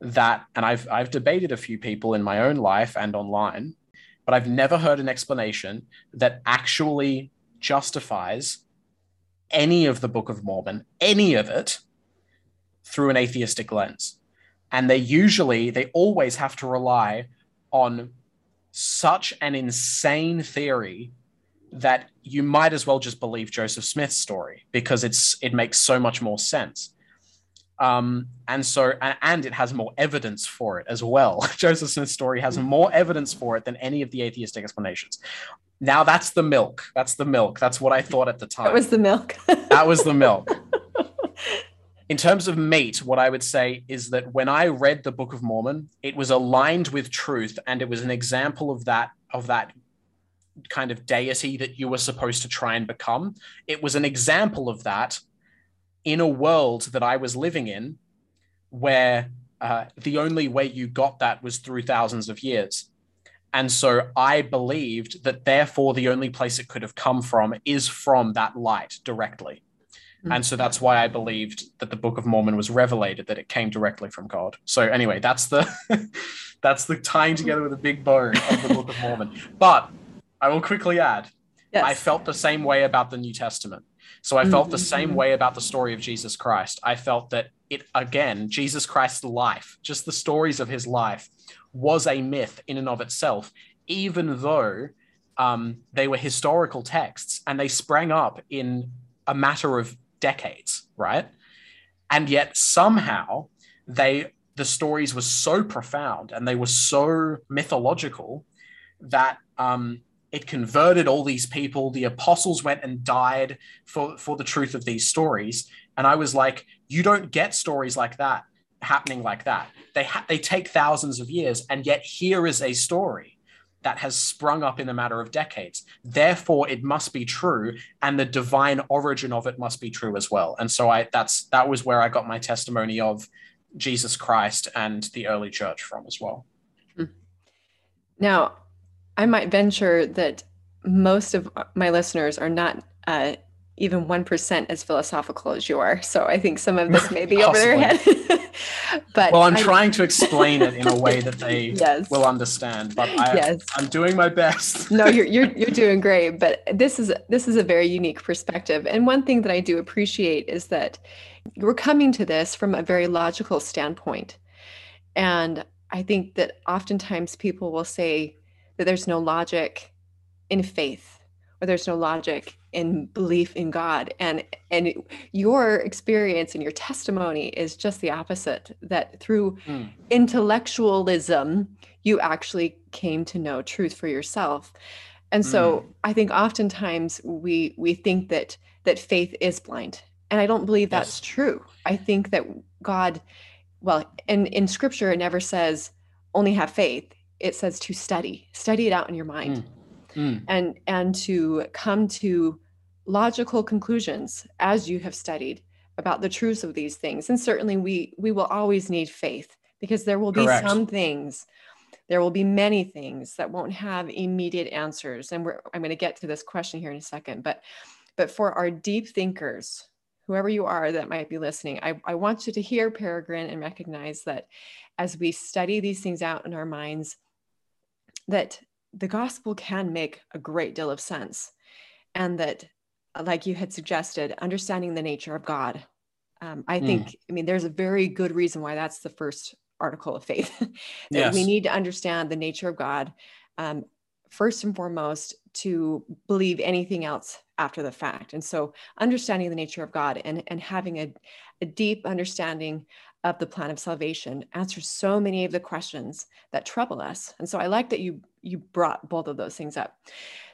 that, and I've, I've debated a few people in my own life and online, but I've never heard an explanation that actually justifies any of the Book of Mormon, any of it, through an atheistic lens. And they usually, they always have to rely on such an insane theory that you might as well just believe Joseph Smith's story because it's it makes so much more sense. Um, and so and, and it has more evidence for it as well. [laughs] Joseph Smith's story has more evidence for it than any of the atheistic explanations. Now that's the milk. That's the milk. That's what I thought at the time. [laughs] That was the milk. [laughs] that was the milk. In terms of meat, what I would say is that when I read the Book of Mormon, it was aligned with truth and it was an example of that of that kind of deity that you were supposed to try and become. It was an example of that in a world that I was living in where uh, the only way you got that was through thousands of years. And so I believed that therefore the only place it could have come from is from that light directly. Mm-hmm. And so that's why I believed that the Book of Mormon was revelated, that it came directly from God. So anyway, that's the [laughs] that's the tying together with a big bow of the Book of Mormon. But I will quickly add, yes. I felt the same way about the New Testament. So I felt mm-hmm. the same way about the story of Jesus Christ. I felt that it again, Jesus Christ's life, just the stories of his life was a myth in and of itself, even though um, they were historical texts and they sprang up in a matter of decades, right? and yet somehow they the stories were so profound and they were so mythological that um, it converted all these people. The apostles went and died for, for the truth of these stories. And I was like, you don't get stories like that happening like that. They, ha- they take thousands of years. And yet here is a story that has sprung up in a matter of decades. Therefore, it must be true, and the divine origin of it must be true as well. And so I that's that was where I got my testimony of Jesus Christ and the early church from as well. Hmm. Now, I might venture that most of my listeners are not uh, even 1% as philosophical as you are. So I think some of this may be over their head. [laughs] but well, I'm I, trying to explain it in a way that they [laughs] yes. will understand, but I, yes. I'm doing my best. [laughs] no, you're, you're, you're doing great, but this is, this is a very unique perspective. And one thing that I do appreciate is that we're coming to this from a very logical standpoint. And I think that oftentimes people will say, that there's no logic in faith or there's no logic in belief in God. And and your experience and your testimony is just the opposite. That through mm. intellectualism, you actually came to know truth for yourself. And so mm. I think oftentimes we we think that that faith is blind. And I don't believe that's yes. true. I think that God, well, in, in scripture, it never says only have faith it says to study study it out in your mind mm. Mm. and and to come to logical conclusions as you have studied about the truths of these things and certainly we we will always need faith because there will be Correct. some things there will be many things that won't have immediate answers and we're i'm going to get to this question here in a second but but for our deep thinkers whoever you are that might be listening i, I want you to hear peregrine and recognize that as we study these things out in our minds that the gospel can make a great deal of sense and that like you had suggested understanding the nature of god um, i think mm. i mean there's a very good reason why that's the first article of faith [laughs] that yes. we need to understand the nature of god um, first and foremost to believe anything else after the fact and so understanding the nature of god and, and having a, a deep understanding of the plan of salvation answers so many of the questions that trouble us. And so I like that you you brought both of those things up.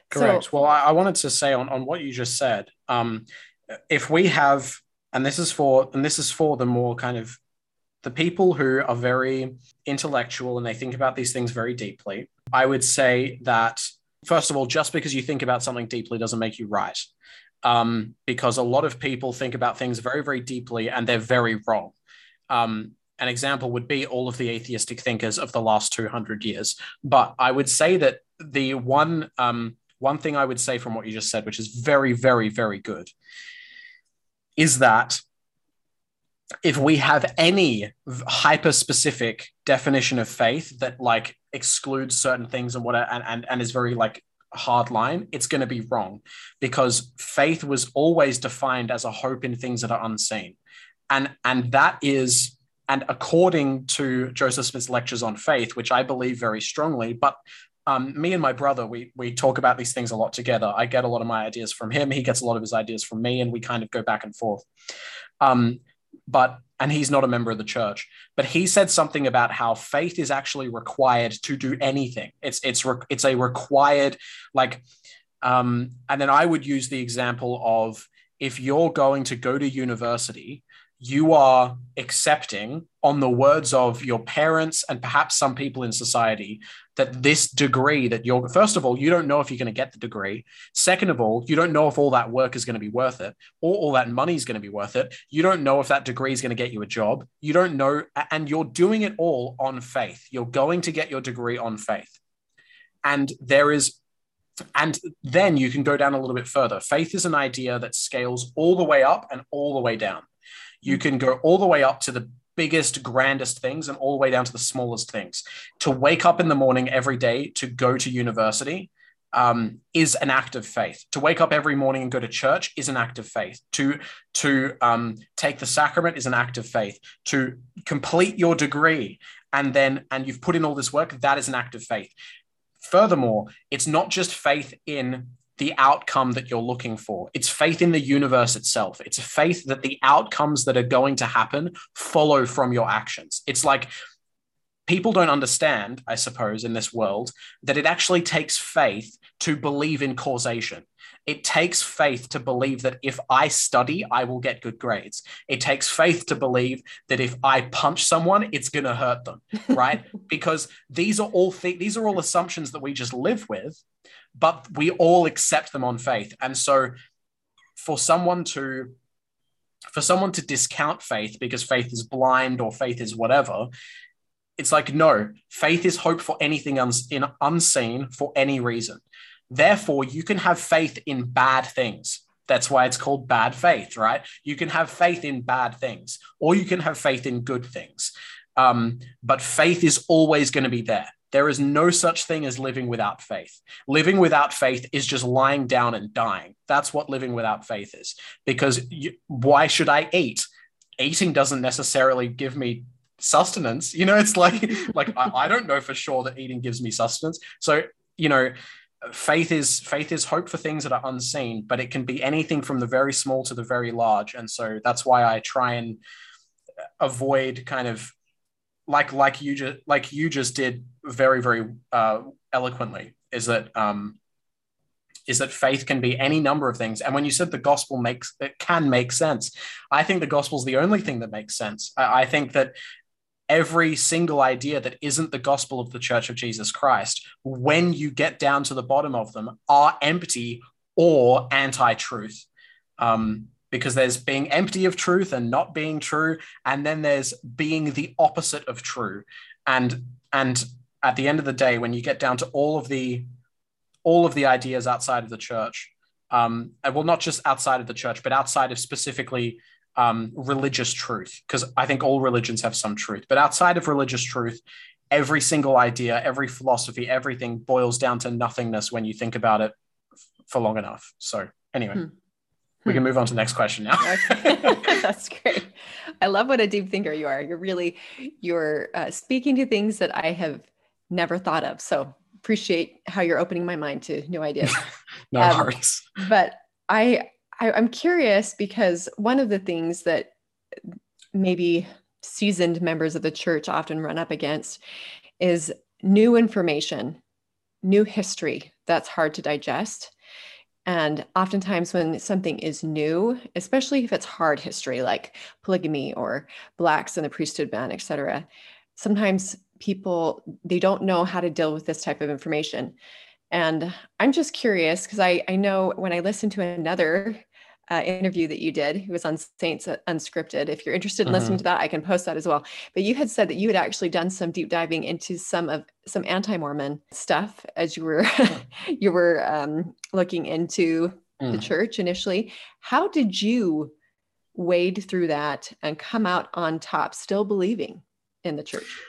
Correct. So, well, I, I, wanted to say on, on what you just said, um, if we have, and this is for, and this is for the more kind of the people who are very intellectual and they think about these things very deeply, I would say that first of all, just because you think about something deeply doesn't make you right. Um, because a lot of people think about things very, very deeply and they're very wrong. Um, an example would be all of the atheistic thinkers of the last 200 years. But I would say that the one um, one thing I would say from what you just said, which is very, very, very good, is that if we have any hyper specific definition of faith that like excludes certain things and what and, and, and is very like hard line, it's going to be wrong because faith was always defined as a hope in things that are unseen and and that is and according to Joseph Smith's lectures on faith, which I believe very strongly, but um, me and my brother, we we talk about these things a lot together. I get a lot of my ideas from him. He gets a lot of his ideas from me, and we kind of go back and forth. Um, but and he's not a member of the church, but he said something about how faith is actually required to do anything. It's it's re- it's a required like, um, and then I would use the example of if you're going to go to university you are accepting, on the words of your parents and perhaps some people in society, that this degree that you're, first of all, you don't know if you're going to get the degree. Second of all, you don't know if all that work is going to be worth it or all that money is going to be worth it. You don't know if that degree is going to get you a job. You don't know. And you're doing it all on faith. You're going to get your degree on faith. And there is and then you can go down a little bit further. Faith is an idea that scales all the way up and all the way down. You can go all the way up to the biggest, grandest things and all the way down to the smallest things. To wake up in the morning every day to go to university um, is an act of faith. To wake up every morning and go to church is an act of faith. To to um, take the sacrament is an act of faith. To complete your degree and then and you've put in all this work, that is an act of faith. Furthermore, it's not just faith in the outcome that you're looking for. It's faith in the universe itself. It's a faith that the outcomes that are going to happen follow from your actions. It's like people don't understand, I suppose, in this world, that it actually takes faith to believe in causation. It takes faith to believe that if I study, I will get good grades. It takes faith to believe that if I punch someone, it's going to hurt them, right? [laughs] because these are all th- these are all assumptions that we just live with, but we all accept them on faith. And so, for someone to for someone to discount faith because faith is blind or faith is whatever it's like no faith is hope for anything uns- in unseen for any reason Therefore, you can have faith in bad things. That's why it's called bad faith, right? You can have faith in bad things, or you can have faith in good things. Um, but faith is always going to be there. There is no such thing as living without faith. Living without faith is just lying down and dying. That's what living without faith is. Because you, why should I eat? Eating doesn't necessarily give me sustenance. You know, it's like [laughs] like I, I don't know for sure that eating gives me sustenance. So you know, faith is faith is hope for things that are unseen but it can be anything from the very small to the very large and so that's why i try and avoid kind of like like you just like you just did very very uh, eloquently is that um is that faith can be any number of things and when you said the gospel makes it can make sense i think the gospel is the only thing that makes sense I, I think that every single idea that isn't the gospel of the church of Jesus Christ, when you get down to the bottom of them, are empty or anti truth. Um, because there's being empty of truth and not being true, and then there's being the opposite of true. And and at the end of the day, when you get down to all of the all of the ideas outside of the church, um, well, not just outside of the church, but outside of specifically um, religious truth, because I think all religions have some truth. But outside of religious truth, every single idea, every philosophy, everything boils down to nothingness when you think about it for long enough. So, anyway. Hmm. We can move on to the next question now. [laughs] [laughs] That's great. I love what a deep thinker you are. You're really you're uh, speaking to things that I have never thought of. So appreciate how you're opening my mind to new ideas. [laughs] no um, hearts. But I I, I'm curious because one of the things that maybe seasoned members of the church often run up against is new information, new history that's hard to digest. And oftentimes, when something is new, especially if it's hard history like polygamy or blacks and the priesthood ban, et cetera, sometimes people they don't know how to deal with this type of information. And I'm just curious because I, I know when I listen to another uh, interview that you did. It was on Saints Unscripted. If you're interested in listening mm-hmm. to that, I can post that as well. But you had said that you had actually done some deep diving into some of some anti-Mormon stuff as you were [laughs] you were um, looking into mm. the church initially. How did you wade through that and come out on top, still believing in the church?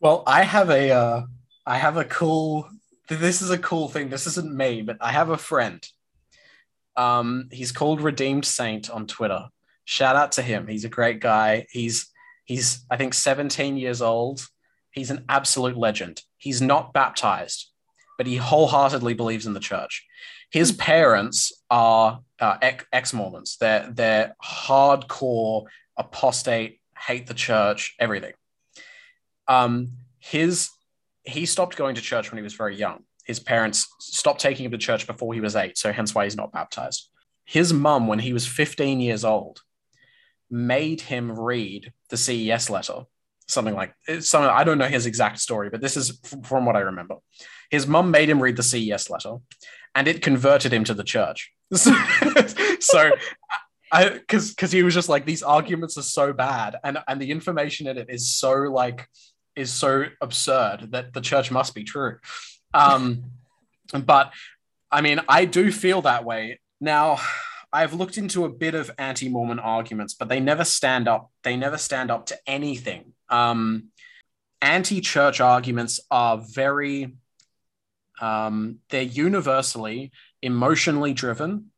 Well, I have a uh, I have a cool. This is a cool thing. This isn't me, but I have a friend um, he's called Redeemed Saint on Twitter. Shout out to him. He's a great guy. He's he's I think 17 years old. He's an absolute legend. He's not baptized, but he wholeheartedly believes in the church. His hmm. parents are uh, ex Mormons. They're they're hardcore apostate, hate the church, everything. Um, his he stopped going to church when he was very young his parents stopped taking him to church before he was eight, so hence why he's not baptized. His mum, when he was 15 years old, made him read the CES letter, something like something. I don't know his exact story, but this is from what I remember. His mum made him read the CES letter, and it converted him to the church. [laughs] so, I because because he was just like these arguments are so bad, and and the information in it is so like is so absurd that the church must be true. Um, but I mean, I do feel that way. Now, I've looked into a bit of anti-Mormon arguments, but they never stand up. They never stand up to anything. Um, anti-church arguments are very, um, they're universally emotionally driven.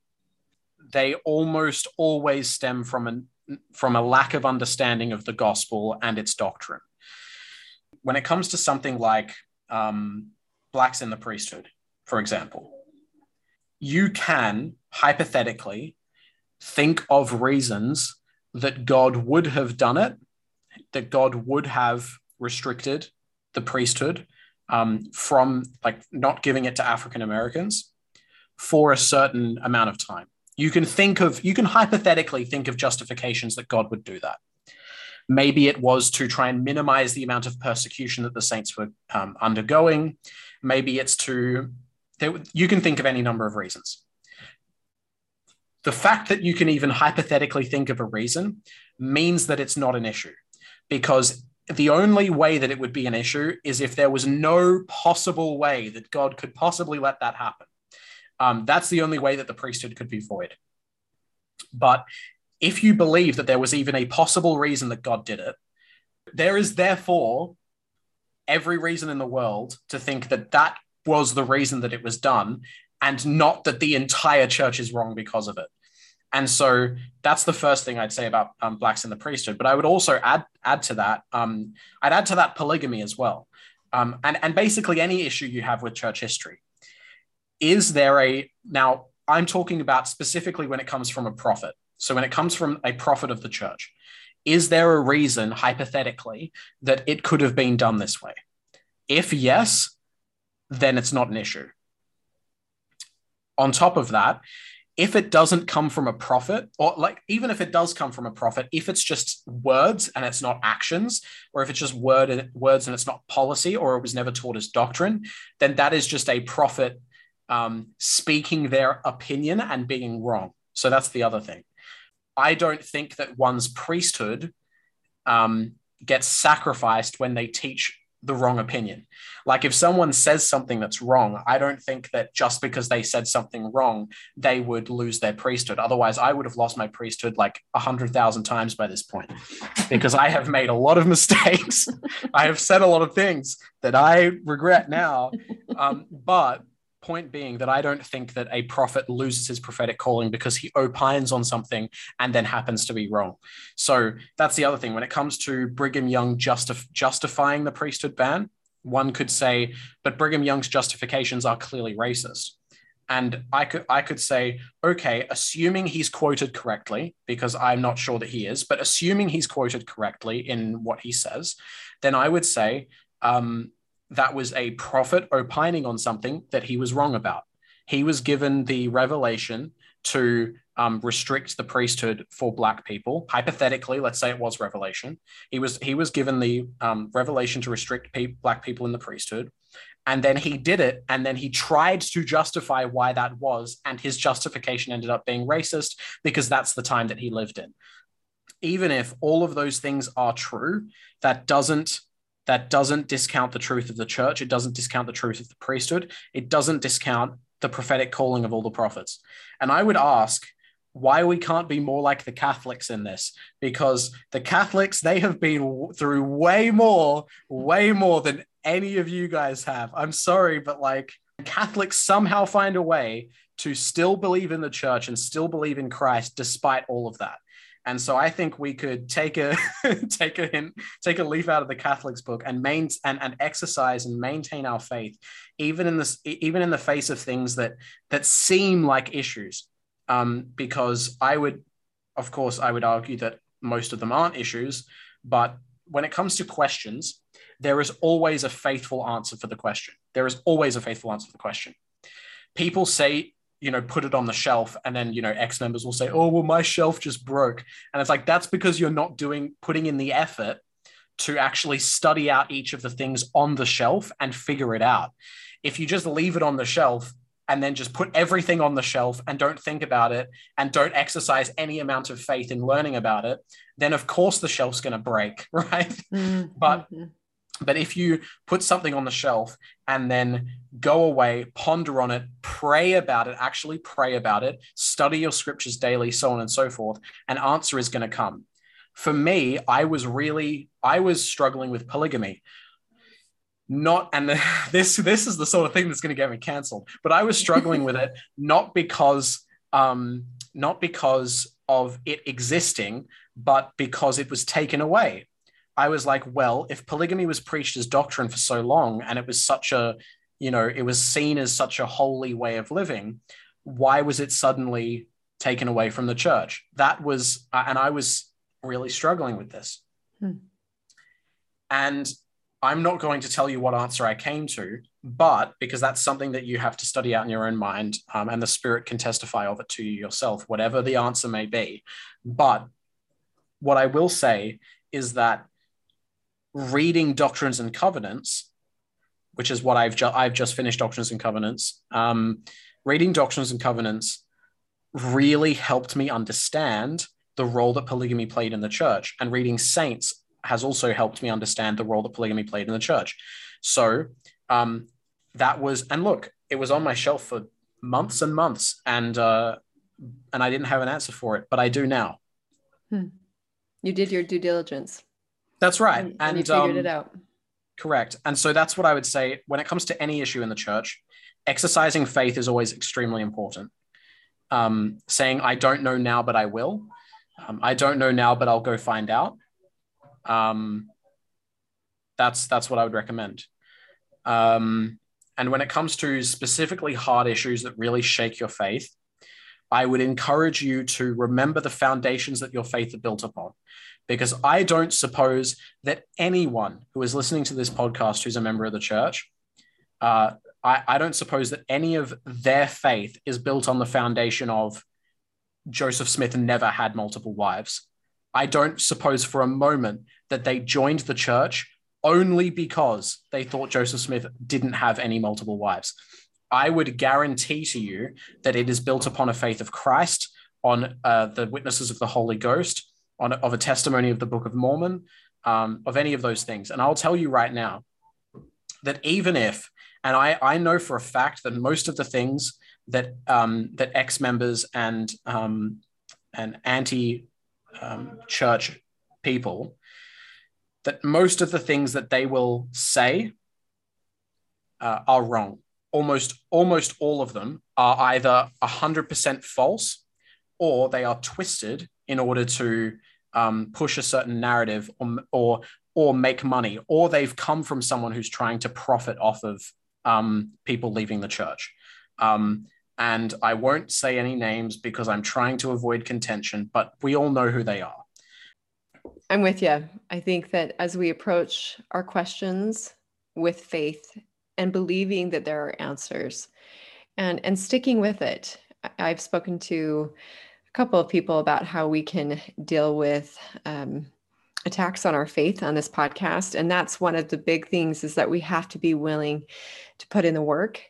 They almost always stem from an from a lack of understanding of the gospel and its doctrine. When it comes to something like um, blacks in the priesthood, for example. you can hypothetically think of reasons that God would have done it, that God would have restricted the priesthood um, from like not giving it to African Americans for a certain amount of time. You can think of, you can hypothetically think of justifications that God would do that. Maybe it was to try and minimize the amount of persecution that the saints were um, undergoing. Maybe it's to, you can think of any number of reasons. The fact that you can even hypothetically think of a reason means that it's not an issue because the only way that it would be an issue is if there was no possible way that God could possibly let that happen. Um, that's the only way that the priesthood could be void. But if you believe that there was even a possible reason that God did it, there is therefore every reason in the world to think that that was the reason that it was done and not that the entire church is wrong because of it. And so that's the first thing I'd say about um, blacks in the priesthood. But I would also add add to that. Um, I'd add to that polygamy as well, um, and and basically any issue you have with church history. Is there a now? I'm talking about specifically when it comes from a prophet. So when it comes from a prophet of the church, is there a reason, hypothetically, that it could have been done this way? If yes, then it's not an issue. On top of that, if it doesn't come from a prophet, or like even if it does come from a prophet, if it's just words and it's not actions, or if it's just word and, words and it's not policy, or it was never taught as doctrine, then that is just a prophet um, speaking their opinion and being wrong. So that's the other thing. I don't think that one's priesthood um, gets sacrificed when they teach the wrong opinion. Like if someone says something that's wrong, I don't think that just because they said something wrong, they would lose their priesthood. Otherwise, I would have lost my priesthood like a hundred thousand times by this point, because I have made a lot of [laughs] mistakes. I have said a lot of things that I regret now. Um, but point being that I don't think that a prophet loses his prophetic calling because he opines on something and then happens to be wrong. So that's the other thing. When it comes to Brigham Young justif- justifying the priesthood ban, one could say, but Brigham Young's justifications are clearly racist. And I could I could say, okay, assuming he's quoted correctly, because I'm not sure that he is, but assuming he's quoted correctly in what he says, then I would say um, that was a prophet opining on something that he was wrong about. He was given the revelation to um, restrict the priesthood for black people. Hypothetically, let's say it was revelation. He was he was given the um, revelation to restrict pe- black people in the priesthood, and then he did it, and then he tried to justify why that was, and his justification ended up being racist because that's the time that he lived in. Even if all of those things are true, that doesn't that doesn't discount the truth of the church. It doesn't discount the truth of the priesthood. It doesn't discount the prophetic calling of all the prophets. And I would ask why we can't be more like the Catholics in this, because the Catholics, they have been through way more, way more than any of you guys have. I'm sorry, but like Catholics somehow find a way to still believe in the church and still believe in Christ despite all of that. And so I think we could take a [laughs] take a hint, take a leaf out of the Catholics book and main and, and exercise and maintain our faith, even in this even in the face of things that that seem like issues. Um, because I would, of course, I would argue that most of them aren't issues, but when it comes to questions, there is always a faithful answer for the question. There is always a faithful answer for the question. People say you know put it on the shelf and then you know x members will say oh well my shelf just broke. And it's like that's because you're not doing putting in the effort to actually study out each of the things on the shelf and figure it out. If you just leave it on the shelf and then just put everything on the shelf and don't think about it and don't exercise any amount of faith in learning about it then of course the shelf's going to break [laughs] right? Mm-hmm. but but if you put something on the shelf and then go away, ponder on it, pray about it, actually pray about it, study your scriptures daily, so on and so forth, an answer is going to come. For me, I was really, I was struggling with polygamy. Not, and [laughs] this this is the sort of thing that's going to get me cancelled. But I was struggling with it [laughs] not because, um, not because of it existing, but because it was taken away I was like, well, if polygamy was preached as doctrine for so long and it was such a, you know, it was seen as such a holy way of living, why was it suddenly taken away from the church? That was, uh, and I was really struggling with this. Hmm. And I'm not going to tell you what answer I came to, but because that's something that you have to study out in your own mind, um, and the Spirit can testify of it to you yourself, whatever the answer may be. But what I will say is that reading Doctrines and Covenants, which is what I've, ju- I've just finished Doctrines and Covenants, um, reading Doctrines and Covenants really helped me understand the role that polygamy played in the church. And reading Saints has also helped me understand the role that polygamy played in the church. So um, that was, and look, it was on my shelf for months and months, and uh, and I didn't have an answer for it, but I do now. Hmm. You did your due diligence. That's right, and, and, and you figured um, it out. Correct, and so that's what I would say when it comes to any issue in the church. Exercising faith is always extremely important. Um, saying I don't know now, but I will. Um, I don't know now, but I'll go find out. Um, that's that's what I would recommend. Um, and when it comes to specifically hard issues that really shake your faith, I would encourage you to remember the foundations that your faith are built upon. Because I don't suppose that anyone who is listening to this podcast who's a member of the church, uh, I, I don't suppose that any of their faith is built on the foundation of Joseph Smith never had multiple wives. I don't suppose for a moment that they joined the church only because they thought Joseph Smith didn't have any multiple wives. I would guarantee to you that it is built upon a faith of Christ, on uh, the witnesses of the Holy Ghost, on of a testimony of the Book of Mormon, um, of any of those things. And I'll tell you right now that even if, and I, I know for a fact that most of the things that um, that ex members and um, and anti um, church people that most of the things that they will say uh, are wrong. Almost almost all of them are either hundred percent false, or they are twisted in order to um, push a certain narrative or, or or make money, or they've come from someone who's trying to profit off of um, people leaving the church. Um, and I won't say any names because I'm trying to avoid contention, but we all know who they are. I'm with you. I think that as we approach our questions with faith and believing that there are answers and and sticking with it. I've spoken to couple of people about how we can deal with um, attacks on our faith on this podcast and that's one of the big things is that we have to be willing to put in the work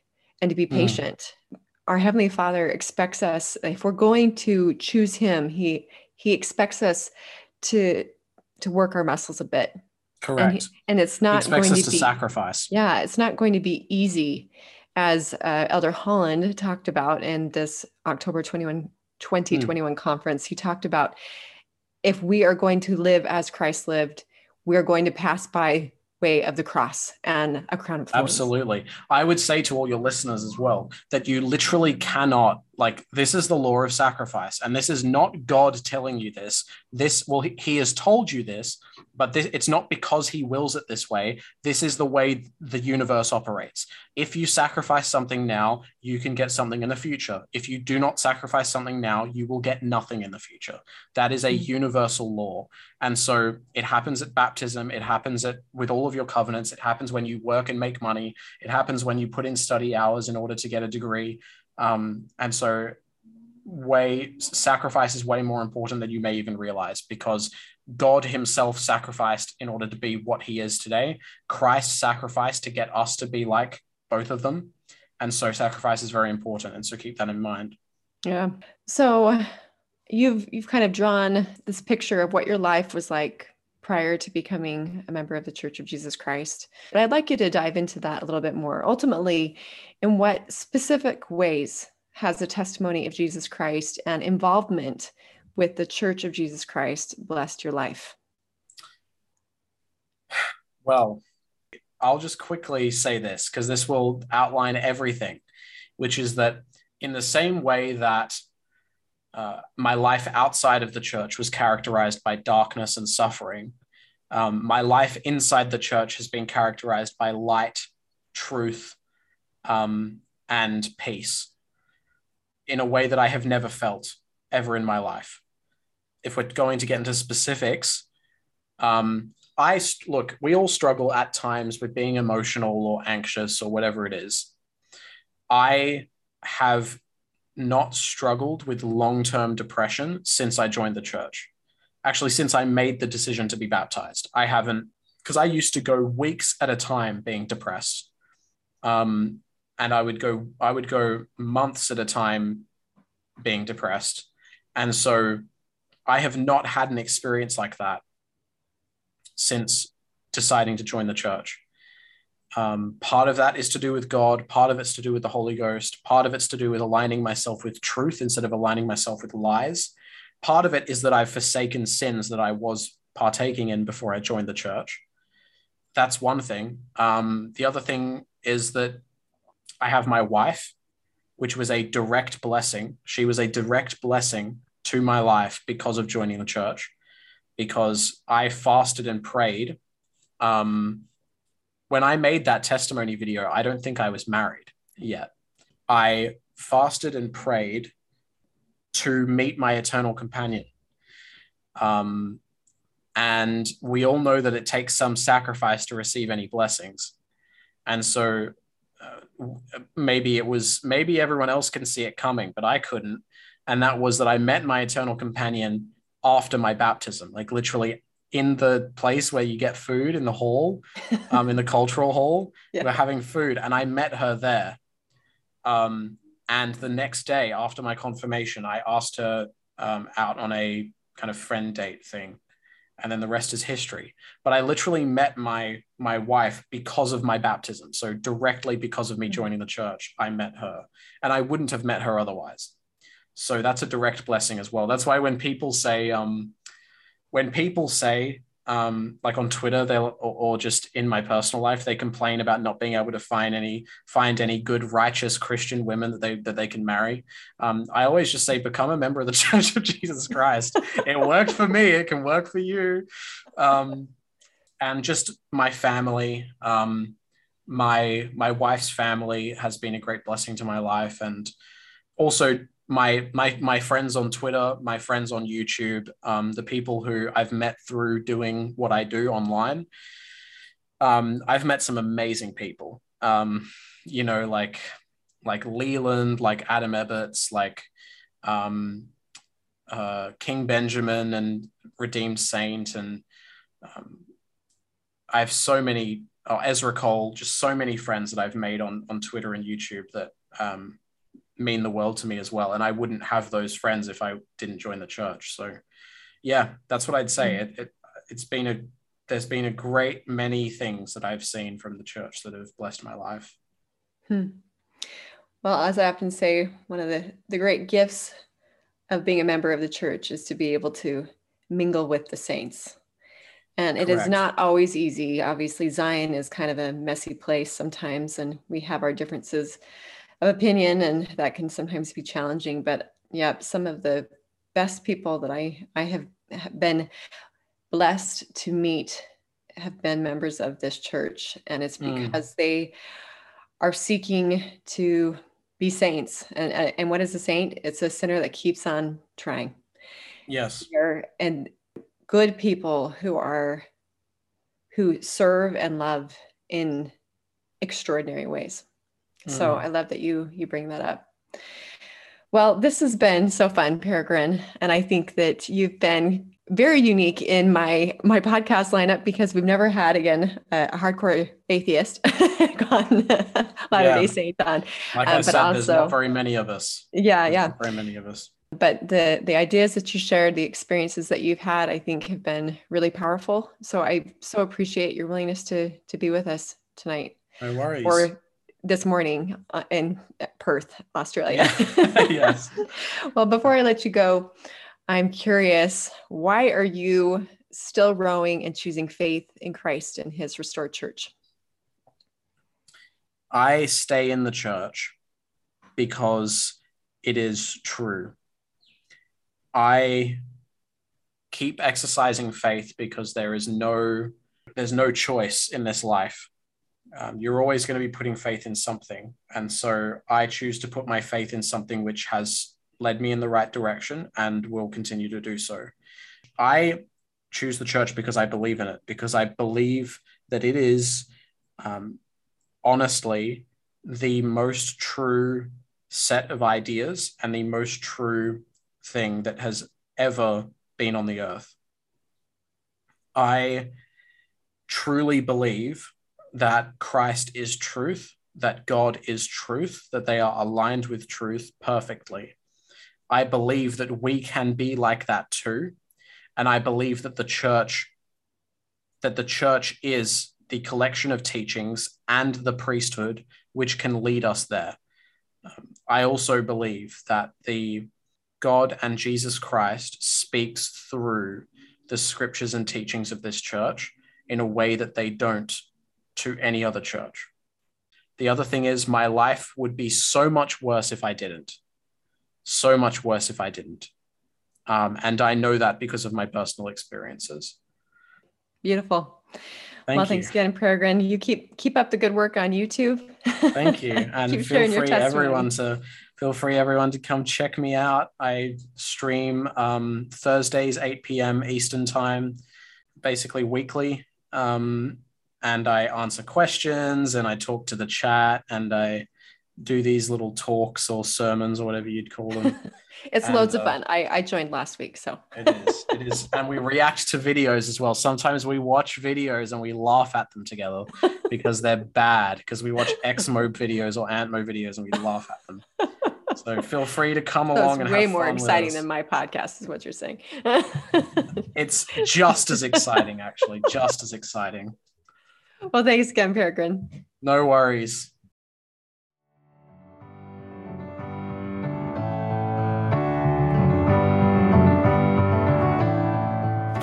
and to be mm. patient mm. our heavenly father expects us if we're going to choose him he he expects us to to work our muscles a bit. Correct. And, and it's not going to, to be sacrifice. Yeah, it's not going to be easy, as uh, Elder Holland talked about in this October 21, 2021 mm. conference. He talked about if we are going to live as Christ lived, we are going to pass by way of the cross and a crown of thorns. Absolutely. I would say to all your listeners as well that you literally cannot like this is the law of sacrifice and this is not god telling you this this well he, he has told you this but this, it's not because he wills it this way. This is the way the universe operates. If you sacrifice something now you can get something in the future. If you do not sacrifice something now you will get nothing in the future. That is a mm-hmm. universal law. And so it happens at baptism. It happens at with all of your covenants. It happens when you work and make money. It happens when you put in study hours in order to get a degree. Um, and so, way sacrifice is way more important than you may even realize because God Himself sacrificed in order to be what He is today. Christ sacrificed to get us to be like both of them. And so, sacrifice is very important. And so, keep that in mind. Yeah. So, you've you've kind of drawn this picture of what your life was like prior to becoming a member of the Church of Jesus Christ. But I'd like you to dive into that a little bit more. Ultimately, in what specific ways has the testimony of Jesus Christ and involvement with the Church of Jesus Christ blessed your life? Well, I'll just quickly say this because this will outline everything, which is that in the same way that uh, my life outside of the church was characterized by darkness and suffering. Um, my life inside the church has been characterized by light, truth, um, and peace. in a way that I have never felt ever in my life. If we're going to get into specifics, um, I look, we all struggle at times with being emotional or anxious or whatever it is. I have not struggled with long term depression since I joined the church. Actually, since I made the decision to be baptized, I haven't, because I used to go weeks at a time being depressed. Um, and I would go, I would go months at a time being depressed. And so I have not had an experience like that since deciding to join the church. Um, part of that is to do with God, part of it's to do with the Holy Ghost, part of it's to do with aligning myself with truth instead of aligning myself with lies. Part of it is that I've forsaken sins that I was partaking in before I joined the church. That's one thing. Um, the other thing is that I have my wife, which was a direct blessing. She was a direct blessing to my life because of joining the church, because I fasted and prayed. Um, when I made that testimony video, I don't think I was married yet. I fasted and prayed to meet my eternal companion. Um, and we all know that it takes some sacrifice to receive any blessings. And so uh, maybe it was, maybe everyone else can see it coming, but I couldn't. And that was that I met my eternal companion after my baptism, like literally in the place where you get food in the hall, [laughs] um, in the cultural hall. yeah. We're having food, and I met her there. Um, and the next day after my confirmation, I asked her um, out on a kind of friend date thing, and then the rest is history. But I literally met my my wife because of my baptism. So directly because of me mm-hmm. joining the church, I met her, and I wouldn't have met her otherwise. So that's a direct blessing as well. That's why when people say, um, when people say um, like on Twitter, they'll or, or, just in my personal life, they complain about not being able to find any find any good righteous Christian women that they that they can marry. Um, I always just say, become a member of the [laughs] Church of Jesus Christ. it worked for me. It can work for you. Um, and just my family, um, my my wife's family has been a great blessing to my life, and also my my my friends on Twitter, my friends on YouTube, um, the people who I've met through doing what I do online. Um, I've met some amazing people. Um, you know, like like Leland, like Adam Eberts, like um, uh, King Benjamin and Redeemed Saint, and um, I have so many. Oh, Ezra Cole, just so many friends that I've made on on Twitter and YouTube that um, mean the world to me as well. And I wouldn't have those friends if I didn't join the church. So, yeah, that's what I'd say. Mm. It, it it's been a there's been a great many things that I've seen from the church that have blessed my life. Hmm. Well, as I often say, one of the the great gifts of being a member of the church is to be able to mingle with the saints. And it Correct. is not always easy. Obviously, Zion is kind of a messy place sometimes, and we have our differences of opinion and that can sometimes be challenging but yeah some of the best people that i i have been blessed to meet have been members of this church and it's hmm. because mm. they are seeking to be saints and and what is a saint it's a sinner that keeps on trying yes and good people who are who serve and love in extraordinary ways so mm. I love that you you bring that up. Well, this has been so fun, Peregrine, and I think that you've been very unique in my my podcast lineup because we've never had again a hardcore atheist [laughs] on [laughs] Latter Day yeah. Saint on. Like um, I said, also, there's not very many of us. Yeah, there's yeah, very many of us. But the the ideas that you shared, the experiences that you've had, I think have been really powerful. So I so appreciate your willingness to to be with us tonight. No worries. Or this morning uh, in Perth, Australia. [laughs] yes. [laughs] well, before I let you go, I'm curious why are you still rowing and choosing faith in Christ and his restored church? I stay in the church because it is true. I keep exercising faith because there is no there's no choice in this life Um, you're always going to be putting faith in something. And so I choose to put my faith in something which has led me in the right direction and will continue to do so. I choose the church because I believe in it, because I believe that it is um, honestly the most true set of ideas and the most true thing that has ever been on the earth. I truly believe that Christ is truth, that God is truth, that they are aligned with truth perfectly. I believe that we can be like that too. And I believe that the church that the church is the collection of teachings and the priesthood which can lead us there. Um, I also believe that the God and Jesus Christ speaks through the scriptures and teachings of this church in a way that they don't to any other church. The other thing is, my life would be so much worse if I didn't. So much worse if I didn't. Um, and I know that because of my personal experiences. Beautiful. Thank well, you. thanks again, Peregrine. You keep keep up the good work on YouTube. Thank you, [laughs] and feel free everyone to feel free everyone to come check me out. I stream um, Thursdays 8 p.m. Eastern time, basically weekly, um, and I answer questions and I talk to the chat and I do these little talks or sermons or whatever you'd call them. [laughs] it's and, loads of uh, fun. I, I joined last week, so it is. It is, and we react to videos as well. Sometimes we watch videos and we laugh at them together [laughs] because they're bad. Because we watch Xmo videos or Antmo videos and we laugh at them. So feel free to come so along and way more exciting than my podcast, is what you're saying. it's just as exciting, actually, just as exciting. Well, thanks again, Peregrine. No worries.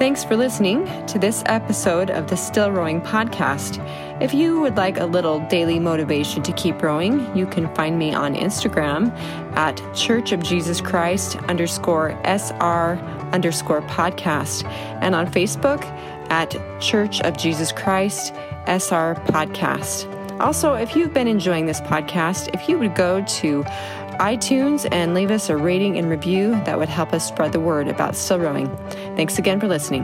Thanks for listening to this episode of the Still Rowing podcast. If you would like a little daily motivation to keep rowing, you can find me on Instagram at Church of Jesus Christ underscore SR underscore podcast and on Facebook at Church of Jesus Christ SR podcast. Also, if you've been enjoying this podcast, if you would go to iTunes and leave us a rating and review. That would help us spread the word about still rowing. Thanks again for listening.